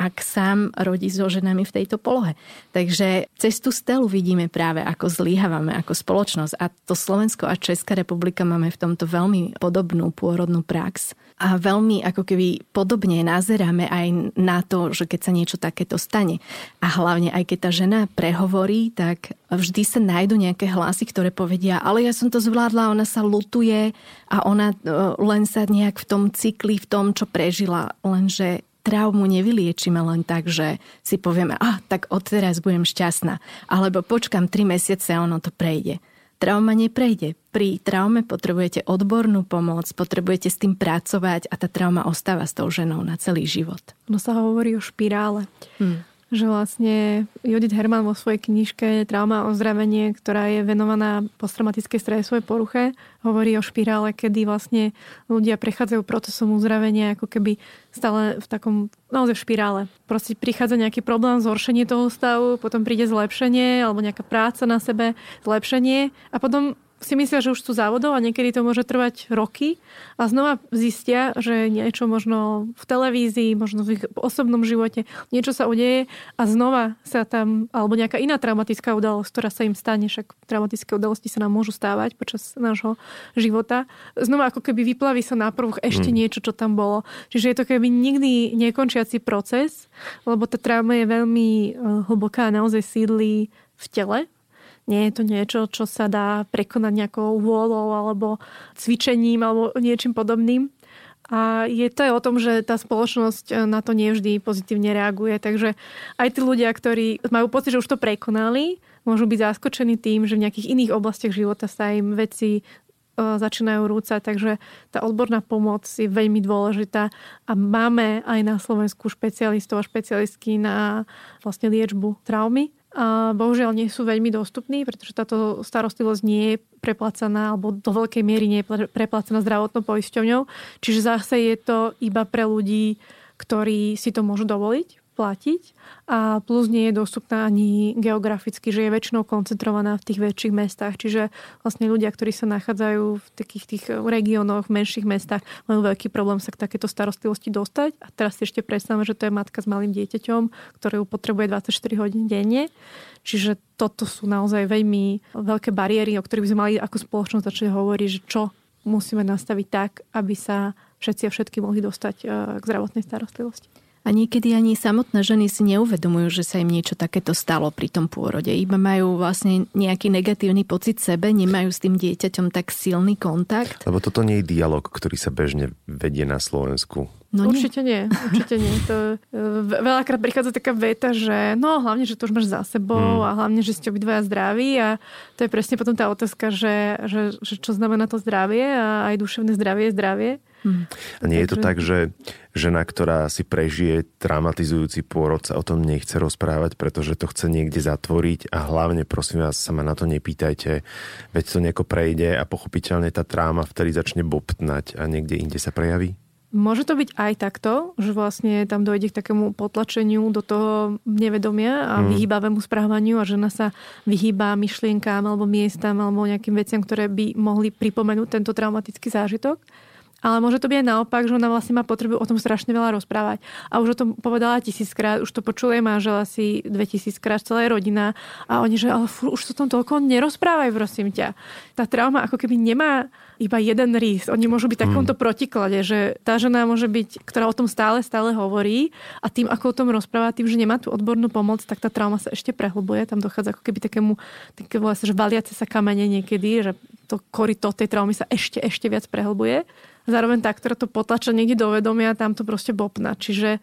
ak sám rodí so ženami v tejto polohe. Takže cez tú stelu vidíme práve, ako zlíhavame ako spoločnosť. A to Slovensko a Česká republika máme v tomto veľmi podobnú pôrodnú prax. A veľmi ako keby podobne nazeráme aj na to, že keď sa niečo takéto stane. A hlavne aj keď tá žena prehovorí, tak vždy sa nájdu nejaké hlasy, ktoré povedia, ale ja som to zvládla, ona sa lutuje a ona e, len sa nejak v tom cykli, v tom, čo prežila. Lenže traumu nevyliečime len tak, že si povieme, ah, tak odteraz budem šťastná. Alebo počkam 3 mesiace a ono to prejde. Trauma neprejde. Pri traume potrebujete odbornú pomoc, potrebujete s tým pracovať a tá trauma ostáva s tou ženou na celý život. No sa hovorí o špirále. Hmm že vlastne Judith Herman vo svojej knižke Trauma a ozdravenie, ktorá je venovaná posttraumatickej stresovej poruche, hovorí o špirále, kedy vlastne ľudia prechádzajú procesom uzdravenia ako keby stále v takom, naozaj v špirále. Proste prichádza nejaký problém, zhoršenie toho stavu, potom príde zlepšenie alebo nejaká práca na sebe, zlepšenie a potom si myslia, že už sú závodov a niekedy to môže trvať roky a znova zistia, že niečo možno v televízii, možno v ich osobnom živote, niečo sa udeje a znova sa tam, alebo nejaká iná traumatická udalosť, ktorá sa im stane, však traumatické udalosti sa nám môžu stávať počas nášho života, znova ako keby vyplaví sa na ešte mm. niečo, čo tam bolo. Čiže je to keby nikdy nekončiaci proces, lebo tá trauma je veľmi eh, hlboká a naozaj sídli v tele, nie je to niečo, čo sa dá prekonať nejakou vôľou alebo cvičením alebo niečím podobným. A je to aj o tom, že tá spoločnosť na to nevždy pozitívne reaguje. Takže aj tí ľudia, ktorí majú pocit, že už to prekonali, môžu byť zaskočení tým, že v nejakých iných oblastiach života sa im veci e, začínajú rúcať, takže tá odborná pomoc je veľmi dôležitá a máme aj na Slovensku špecialistov a špecialistky na vlastne liečbu traumy bohužiaľ nie sú veľmi dostupní, pretože táto starostlivosť nie je preplacaná alebo do veľkej miery nie je preplacaná zdravotnou poisťovňou. Čiže zase je to iba pre ľudí, ktorí si to môžu dovoliť platiť a plus nie je dostupná ani geograficky, že je väčšinou koncentrovaná v tých väčších mestách. Čiže vlastne ľudia, ktorí sa nachádzajú v takých tých regiónoch, v menších mestách, majú veľký problém sa k takéto starostlivosti dostať. A teraz si ešte predstavme, že to je matka s malým dieťaťom, ktoré potrebuje 24 hodín denne. Čiže toto sú naozaj veľmi veľké bariéry, o ktorých by sme mali ako spoločnosť začať hovoriť, že čo musíme nastaviť tak, aby sa všetci a všetky mohli dostať eh, k zdravotnej starostlivosti. A niekedy ani samotné ženy si neuvedomujú, že sa im niečo takéto stalo pri tom pôrode. Iba majú vlastne nejaký negatívny pocit sebe, nemajú s tým dieťaťom tak silný kontakt. Lebo toto nie je dialog, ktorý sa bežne vedie na Slovensku. No nie. Určite nie, určite nie. To, e, veľakrát prichádza taká veta, že no hlavne, že to už máš za sebou hmm. a hlavne, že ste obidvaja zdraví a to je presne potom tá otázka, že, že, že čo znamená to zdravie a aj duševné zdravie je zdravie. Hmm. A nie je to tak, že žena, ktorá si prežije traumatizujúci pôrod, sa o tom nechce rozprávať, pretože to chce niekde zatvoriť a hlavne, prosím vás, sa ma na to nepýtajte, veď to nejako prejde a pochopiteľne tá tráma vtedy začne bobtnať a niekde inde sa prejaví? Môže to byť aj takto, že vlastne tam dojde k takému potlačeniu do toho nevedomia a mm. vyhýbavému správaniu a žena sa vyhýba myšlienkám alebo miestam alebo nejakým veciam, ktoré by mohli pripomenúť tento traumatický zážitok. Ale môže to byť aj naopak, že ona vlastne má potrebu o tom strašne veľa rozprávať. A už o tom povedala tisíckrát, už to počuje manžel asi 2000 krát, celá rodina. A oni, že ale fú, už to tom toľko nerozprávaj, prosím ťa. Tá trauma ako keby nemá iba jeden rys. Oni môžu byť takomto mm. protiklade, že tá žena môže byť, ktorá o tom stále, stále hovorí a tým, ako o tom rozpráva, tým, že nemá tú odbornú pomoc, tak tá trauma sa ešte prehlbuje. Tam dochádza ako keby takému, také vlastne, že valiace sa kamene niekedy, že to korito tej traumy sa ešte, ešte viac prehlbuje zároveň tá, ktorá to potlača niekde do vedomia, tam to proste bopna. Čiže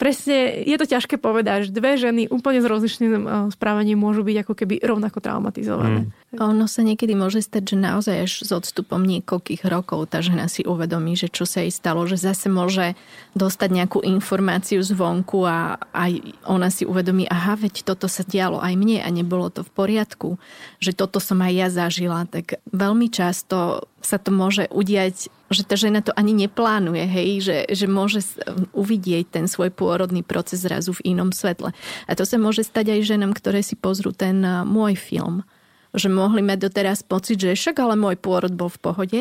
presne je to ťažké povedať, že dve ženy úplne s rozlišným eh, správaním môžu byť ako keby rovnako traumatizované. Mm. Ono sa niekedy môže stať, že naozaj až s odstupom niekoľkých rokov tá žena si uvedomí, že čo sa jej stalo, že zase môže dostať nejakú informáciu zvonku a aj ona si uvedomí, aha, veď toto sa dialo aj mne a nebolo to v poriadku, že toto som aj ja zažila. Tak veľmi často sa to môže udiať že tá žena to ani neplánuje, hej, že, že môže uvidieť ten svoj pôrodný proces zrazu v inom svetle. A to sa môže stať aj ženám, ktoré si pozrú ten môj film. Že mohli mať doteraz pocit, že však ale môj pôrod bol v pohode.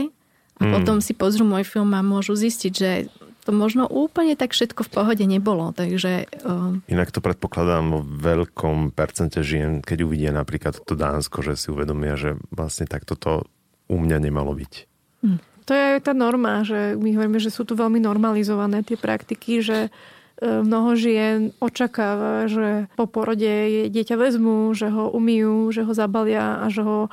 A mm. potom si pozrú môj film a môžu zistiť, že to možno úplne tak všetko v pohode nebolo. Takže, uh... Inak to predpokladám vo veľkom percente žien, keď uvidia napríklad to Dánsko, že si uvedomia, že vlastne takto to u mňa nemalo byť. Mm to je tá norma, že my hovoríme, že sú tu veľmi normalizované tie praktiky, že e, mnoho žien očakáva, že po porode dieťa vezmu, že ho umýjú, že ho zabalia a že ho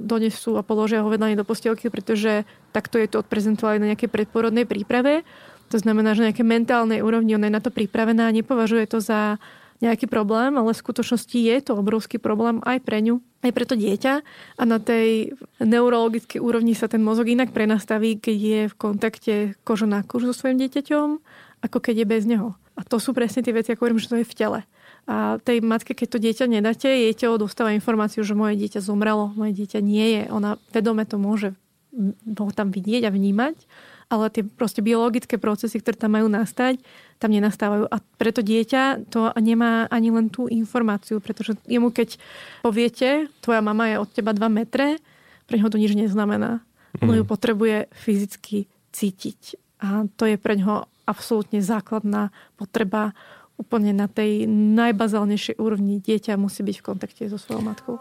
donesú a položia ho vedľa do postielky, pretože takto je to odprezentovali na nejakej predporodnej príprave. To znamená, že na nejakej mentálnej úrovni ona je na to pripravená a nepovažuje to za nejaký problém, ale v skutočnosti je to obrovský problém aj pre ňu, aj pre to dieťa a na tej neurologickej úrovni sa ten mozog inak prenastaví, keď je v kontakte kožo na kožu so svojím dieťaťom, ako keď je bez neho. A to sú presne tie veci, ako hovorím, že to je v tele. A tej matke, keď to dieťa nedáte, jej telo dostáva informáciu, že moje dieťa zomrelo, moje dieťa nie je. Ona vedome to môže ho tam vidieť a vnímať, ale tie proste biologické procesy, ktoré tam majú nastať, tam nenastávajú. A preto dieťa to nemá ani len tú informáciu, pretože jemu keď poviete, tvoja mama je od teba 2 metre, pre neho to nič neznamená. On ju potrebuje fyzicky cítiť. A to je pre neho absolútne základná potreba úplne na tej najbazálnejšej úrovni. Dieťa musí byť v kontakte so svojou matkou.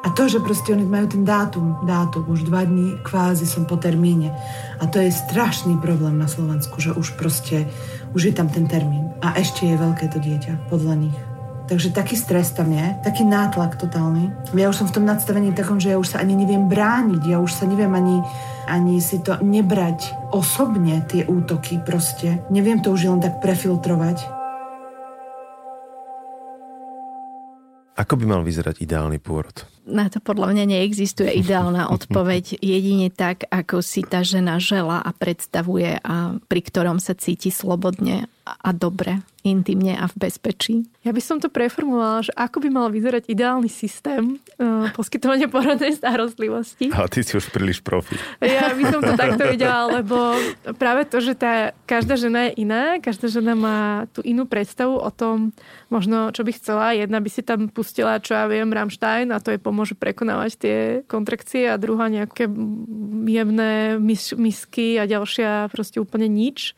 A to, že proste oni majú ten dátum, dátum, už dva dní kvázi som po termíne. A to je strašný problém na Slovensku, že už proste, už je tam ten termín. A ešte je veľké to dieťa, podľa nich. Takže taký stres tam je, taký nátlak totálny. Ja už som v tom nadstavení takom, že ja už sa ani neviem brániť, ja už sa neviem ani, ani si to nebrať osobne, tie útoky proste. Neviem to už len tak prefiltrovať. Ako by mal vyzerať ideálny pôrod? Na to podľa mňa neexistuje ideálna odpoveď. Jedine tak, ako si tá žena žela a predstavuje a pri ktorom sa cíti slobodne a dobre, intimne a v bezpečí. Ja by som to preformulovala, že ako by mal vyzerať ideálny systém uh, poskytovania porodnej starostlivosti. A ty si už príliš profi. Ja by som to takto videla, lebo práve to, že tá, každá žena je iná, každá žena má tú inú predstavu o tom, možno čo by chcela. Jedna by si tam pustila, čo ja viem, Rammstein a to jej pomôže prekonávať tie kontrakcie a druhá nejaké jemné mis- misky a ďalšia proste úplne nič.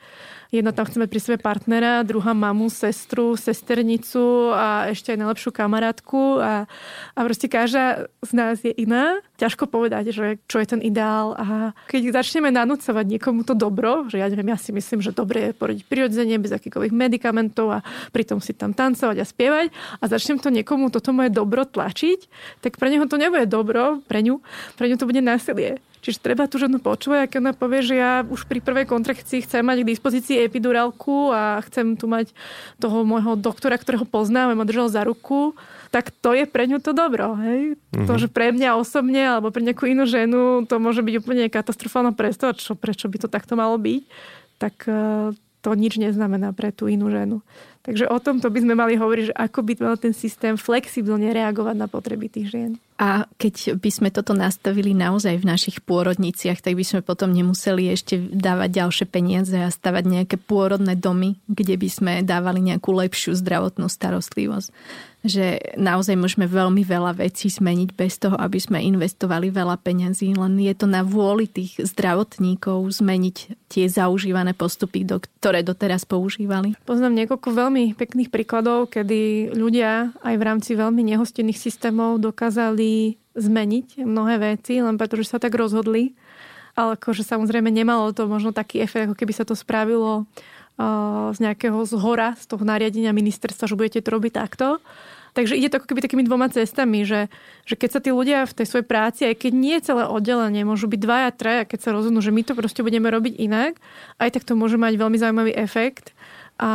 Jedna tam chceme pri sebe partnera, druhá mamu, sestru, sesternicu a ešte aj najlepšiu kamarátku a, a proste každá z nás je iná. Ťažko povedať, že čo je ten ideál a keď začneme nanúcovať niekomu to dobro, že ja neviem, ja si myslím, že dobre je porodiť prirodzene, bez akýchkoľvek medikamentov a pritom si tam tancovať a spievať a začnem to niekomu toto moje dobro tlačiť, tak pre neho to nebude dobro, pre ňu, pre ňu to bude násilie. Čiže treba tú ženu počúvať, keď ona povie, že ja už pri prvej kontrakcii chcem mať k dispozícii epidurálku a chcem tu mať toho môjho doktora, ktorého poznám a ma držal za ruku, tak to je pre ňu to dobro. Hej? Mm-hmm. To, že pre mňa osobne alebo pre nejakú inú ženu to môže byť úplne katastrofálna predstava, čo, prečo by to takto malo byť, tak eh, to nič neznamená pre tú inú ženu. Takže o tomto by sme mali hovoriť, že ako by mal ten systém flexibilne reagovať na potreby tých žien. A keď by sme toto nastavili naozaj v našich pôrodniciach, tak by sme potom nemuseli ešte dávať ďalšie peniaze a stavať nejaké pôrodné domy, kde by sme dávali nejakú lepšiu zdravotnú starostlivosť že naozaj môžeme veľmi veľa vecí zmeniť bez toho, aby sme investovali veľa peňazí, len je to na vôli tých zdravotníkov zmeniť tie zaužívané postupy, do, ktoré doteraz používali. Poznám niekoľko veľmi pekných príkladov, kedy ľudia aj v rámci veľmi nehostinných systémov dokázali zmeniť mnohé veci, len preto, že sa tak rozhodli. Ale akože samozrejme nemalo to možno taký efekt, ako keby sa to spravilo z nejakého zhora, z toho nariadenia ministerstva, že budete to robiť takto. Takže ide to ako keby takými dvoma cestami, že, že keď sa tí ľudia v tej svojej práci, aj keď nie celé oddelenie, môžu byť dvaja, traja, keď sa rozhodnú, že my to proste budeme robiť inak, aj tak to môže mať veľmi zaujímavý efekt a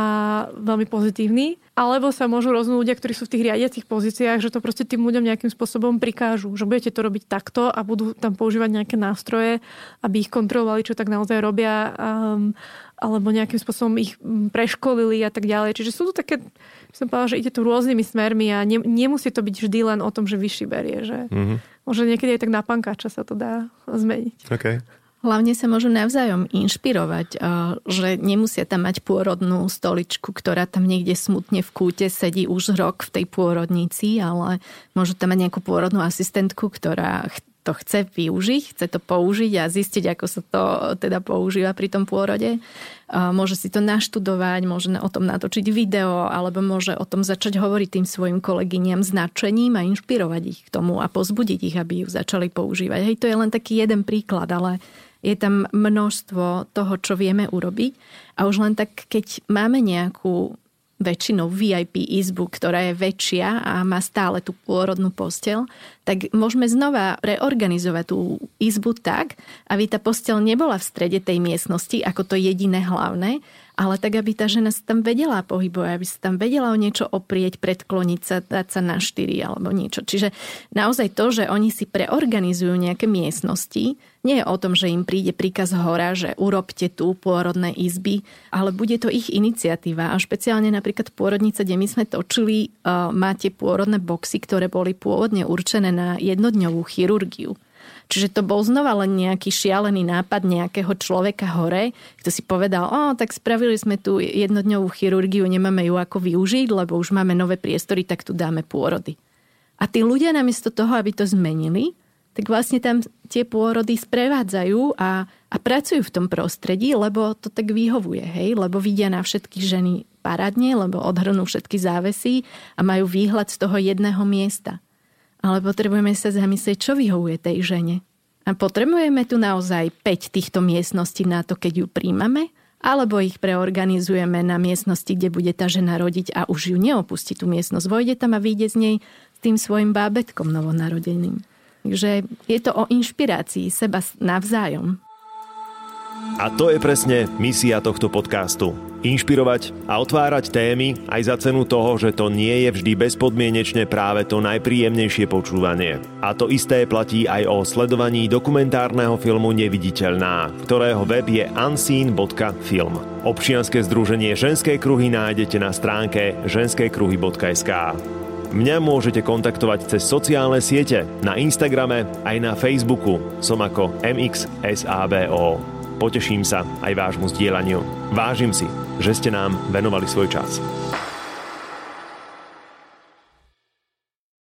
veľmi pozitívny. Alebo sa môžu rozhodnúť ľudia, ktorí sú v tých riadiacich pozíciách, že to proste tým ľuďom nejakým spôsobom prikážu, že budete to robiť takto a budú tam používať nejaké nástroje, aby ich kontrolovali, čo tak naozaj robia, um, alebo nejakým spôsobom ich mm, preškolili a tak ďalej. Čiže sú tu také som povedala, že ide tu rôznymi smermi a ne, nemusí to byť vždy len o tom, že vyšší berie. Že mm-hmm. Možno niekedy aj tak na pankáča sa to dá zmeniť. Okay. Hlavne sa môžu navzájom inšpirovať, že nemusia tam mať pôrodnú stoličku, ktorá tam niekde smutne v kúte sedí už rok v tej pôrodnici, ale môžu tam mať nejakú pôrodnú asistentku, ktorá to chce využiť, chce to použiť a zistiť, ako sa to teda používa pri tom pôrode. Môže si to naštudovať, môže o tom natočiť video, alebo môže o tom začať hovoriť tým svojim kolegyniam s nadšením a inšpirovať ich k tomu a pozbudiť ich, aby ju začali používať. Hej, to je len taký jeden príklad, ale je tam množstvo toho, čo vieme urobiť. A už len tak, keď máme nejakú väčšinou VIP izbu, ktorá je väčšia a má stále tú pôrodnú postel, tak môžeme znova reorganizovať tú izbu tak, aby tá postel nebola v strede tej miestnosti ako to jediné hlavné, ale tak, aby tá žena sa tam vedela pohybovať, aby sa tam vedela o niečo oprieť, predkloniť sa, dať sa na štyri alebo niečo. Čiže naozaj to, že oni si preorganizujú nejaké miestnosti, nie je o tom, že im príde príkaz hora, že urobte tu pôrodné izby, ale bude to ich iniciatíva. A špeciálne napríklad pôrodnice, kde my sme točili, uh, máte pôrodné boxy, ktoré boli pôvodne určené na jednodňovú chirurgiu. Čiže to bol znova len nejaký šialený nápad nejakého človeka hore, kto si povedal, o, tak spravili sme tu jednodňovú chirurgiu, nemáme ju ako využiť, lebo už máme nové priestory, tak tu dáme pôrody. A tí ľudia namiesto toho, aby to zmenili, tak vlastne tam tie pôrody sprevádzajú a, a pracujú v tom prostredí, lebo to tak vyhovuje, hej? Lebo vidia na všetky ženy paradne, lebo odhrnú všetky závesy a majú výhľad z toho jedného miesta. Ale potrebujeme sa zamyslieť, čo vyhovuje tej žene. A potrebujeme tu naozaj 5 týchto miestností na to, keď ju príjmame, alebo ich preorganizujeme na miestnosti, kde bude tá žena rodiť a už ju neopustí tú miestnosť. Vojde tam a vyjde z nej s tým svojim bábetkom novonarodeným. Takže je to o inšpirácii seba navzájom. A to je presne misia tohto podcastu. Inšpirovať a otvárať témy aj za cenu toho, že to nie je vždy bezpodmienečne práve to najpríjemnejšie počúvanie. A to isté platí aj o sledovaní dokumentárneho filmu Neviditeľná, ktorého web je unseen.film. Občianske združenie Ženské kruhy nájdete na stránke ženskekruhy.sk. Mňa môžete kontaktovať cez sociálne siete, na Instagrame aj na Facebooku. Som ako MXSABO. Poteším sa aj vášmu zdieľaniu. Vážim si, že ste nám venovali svoj čas.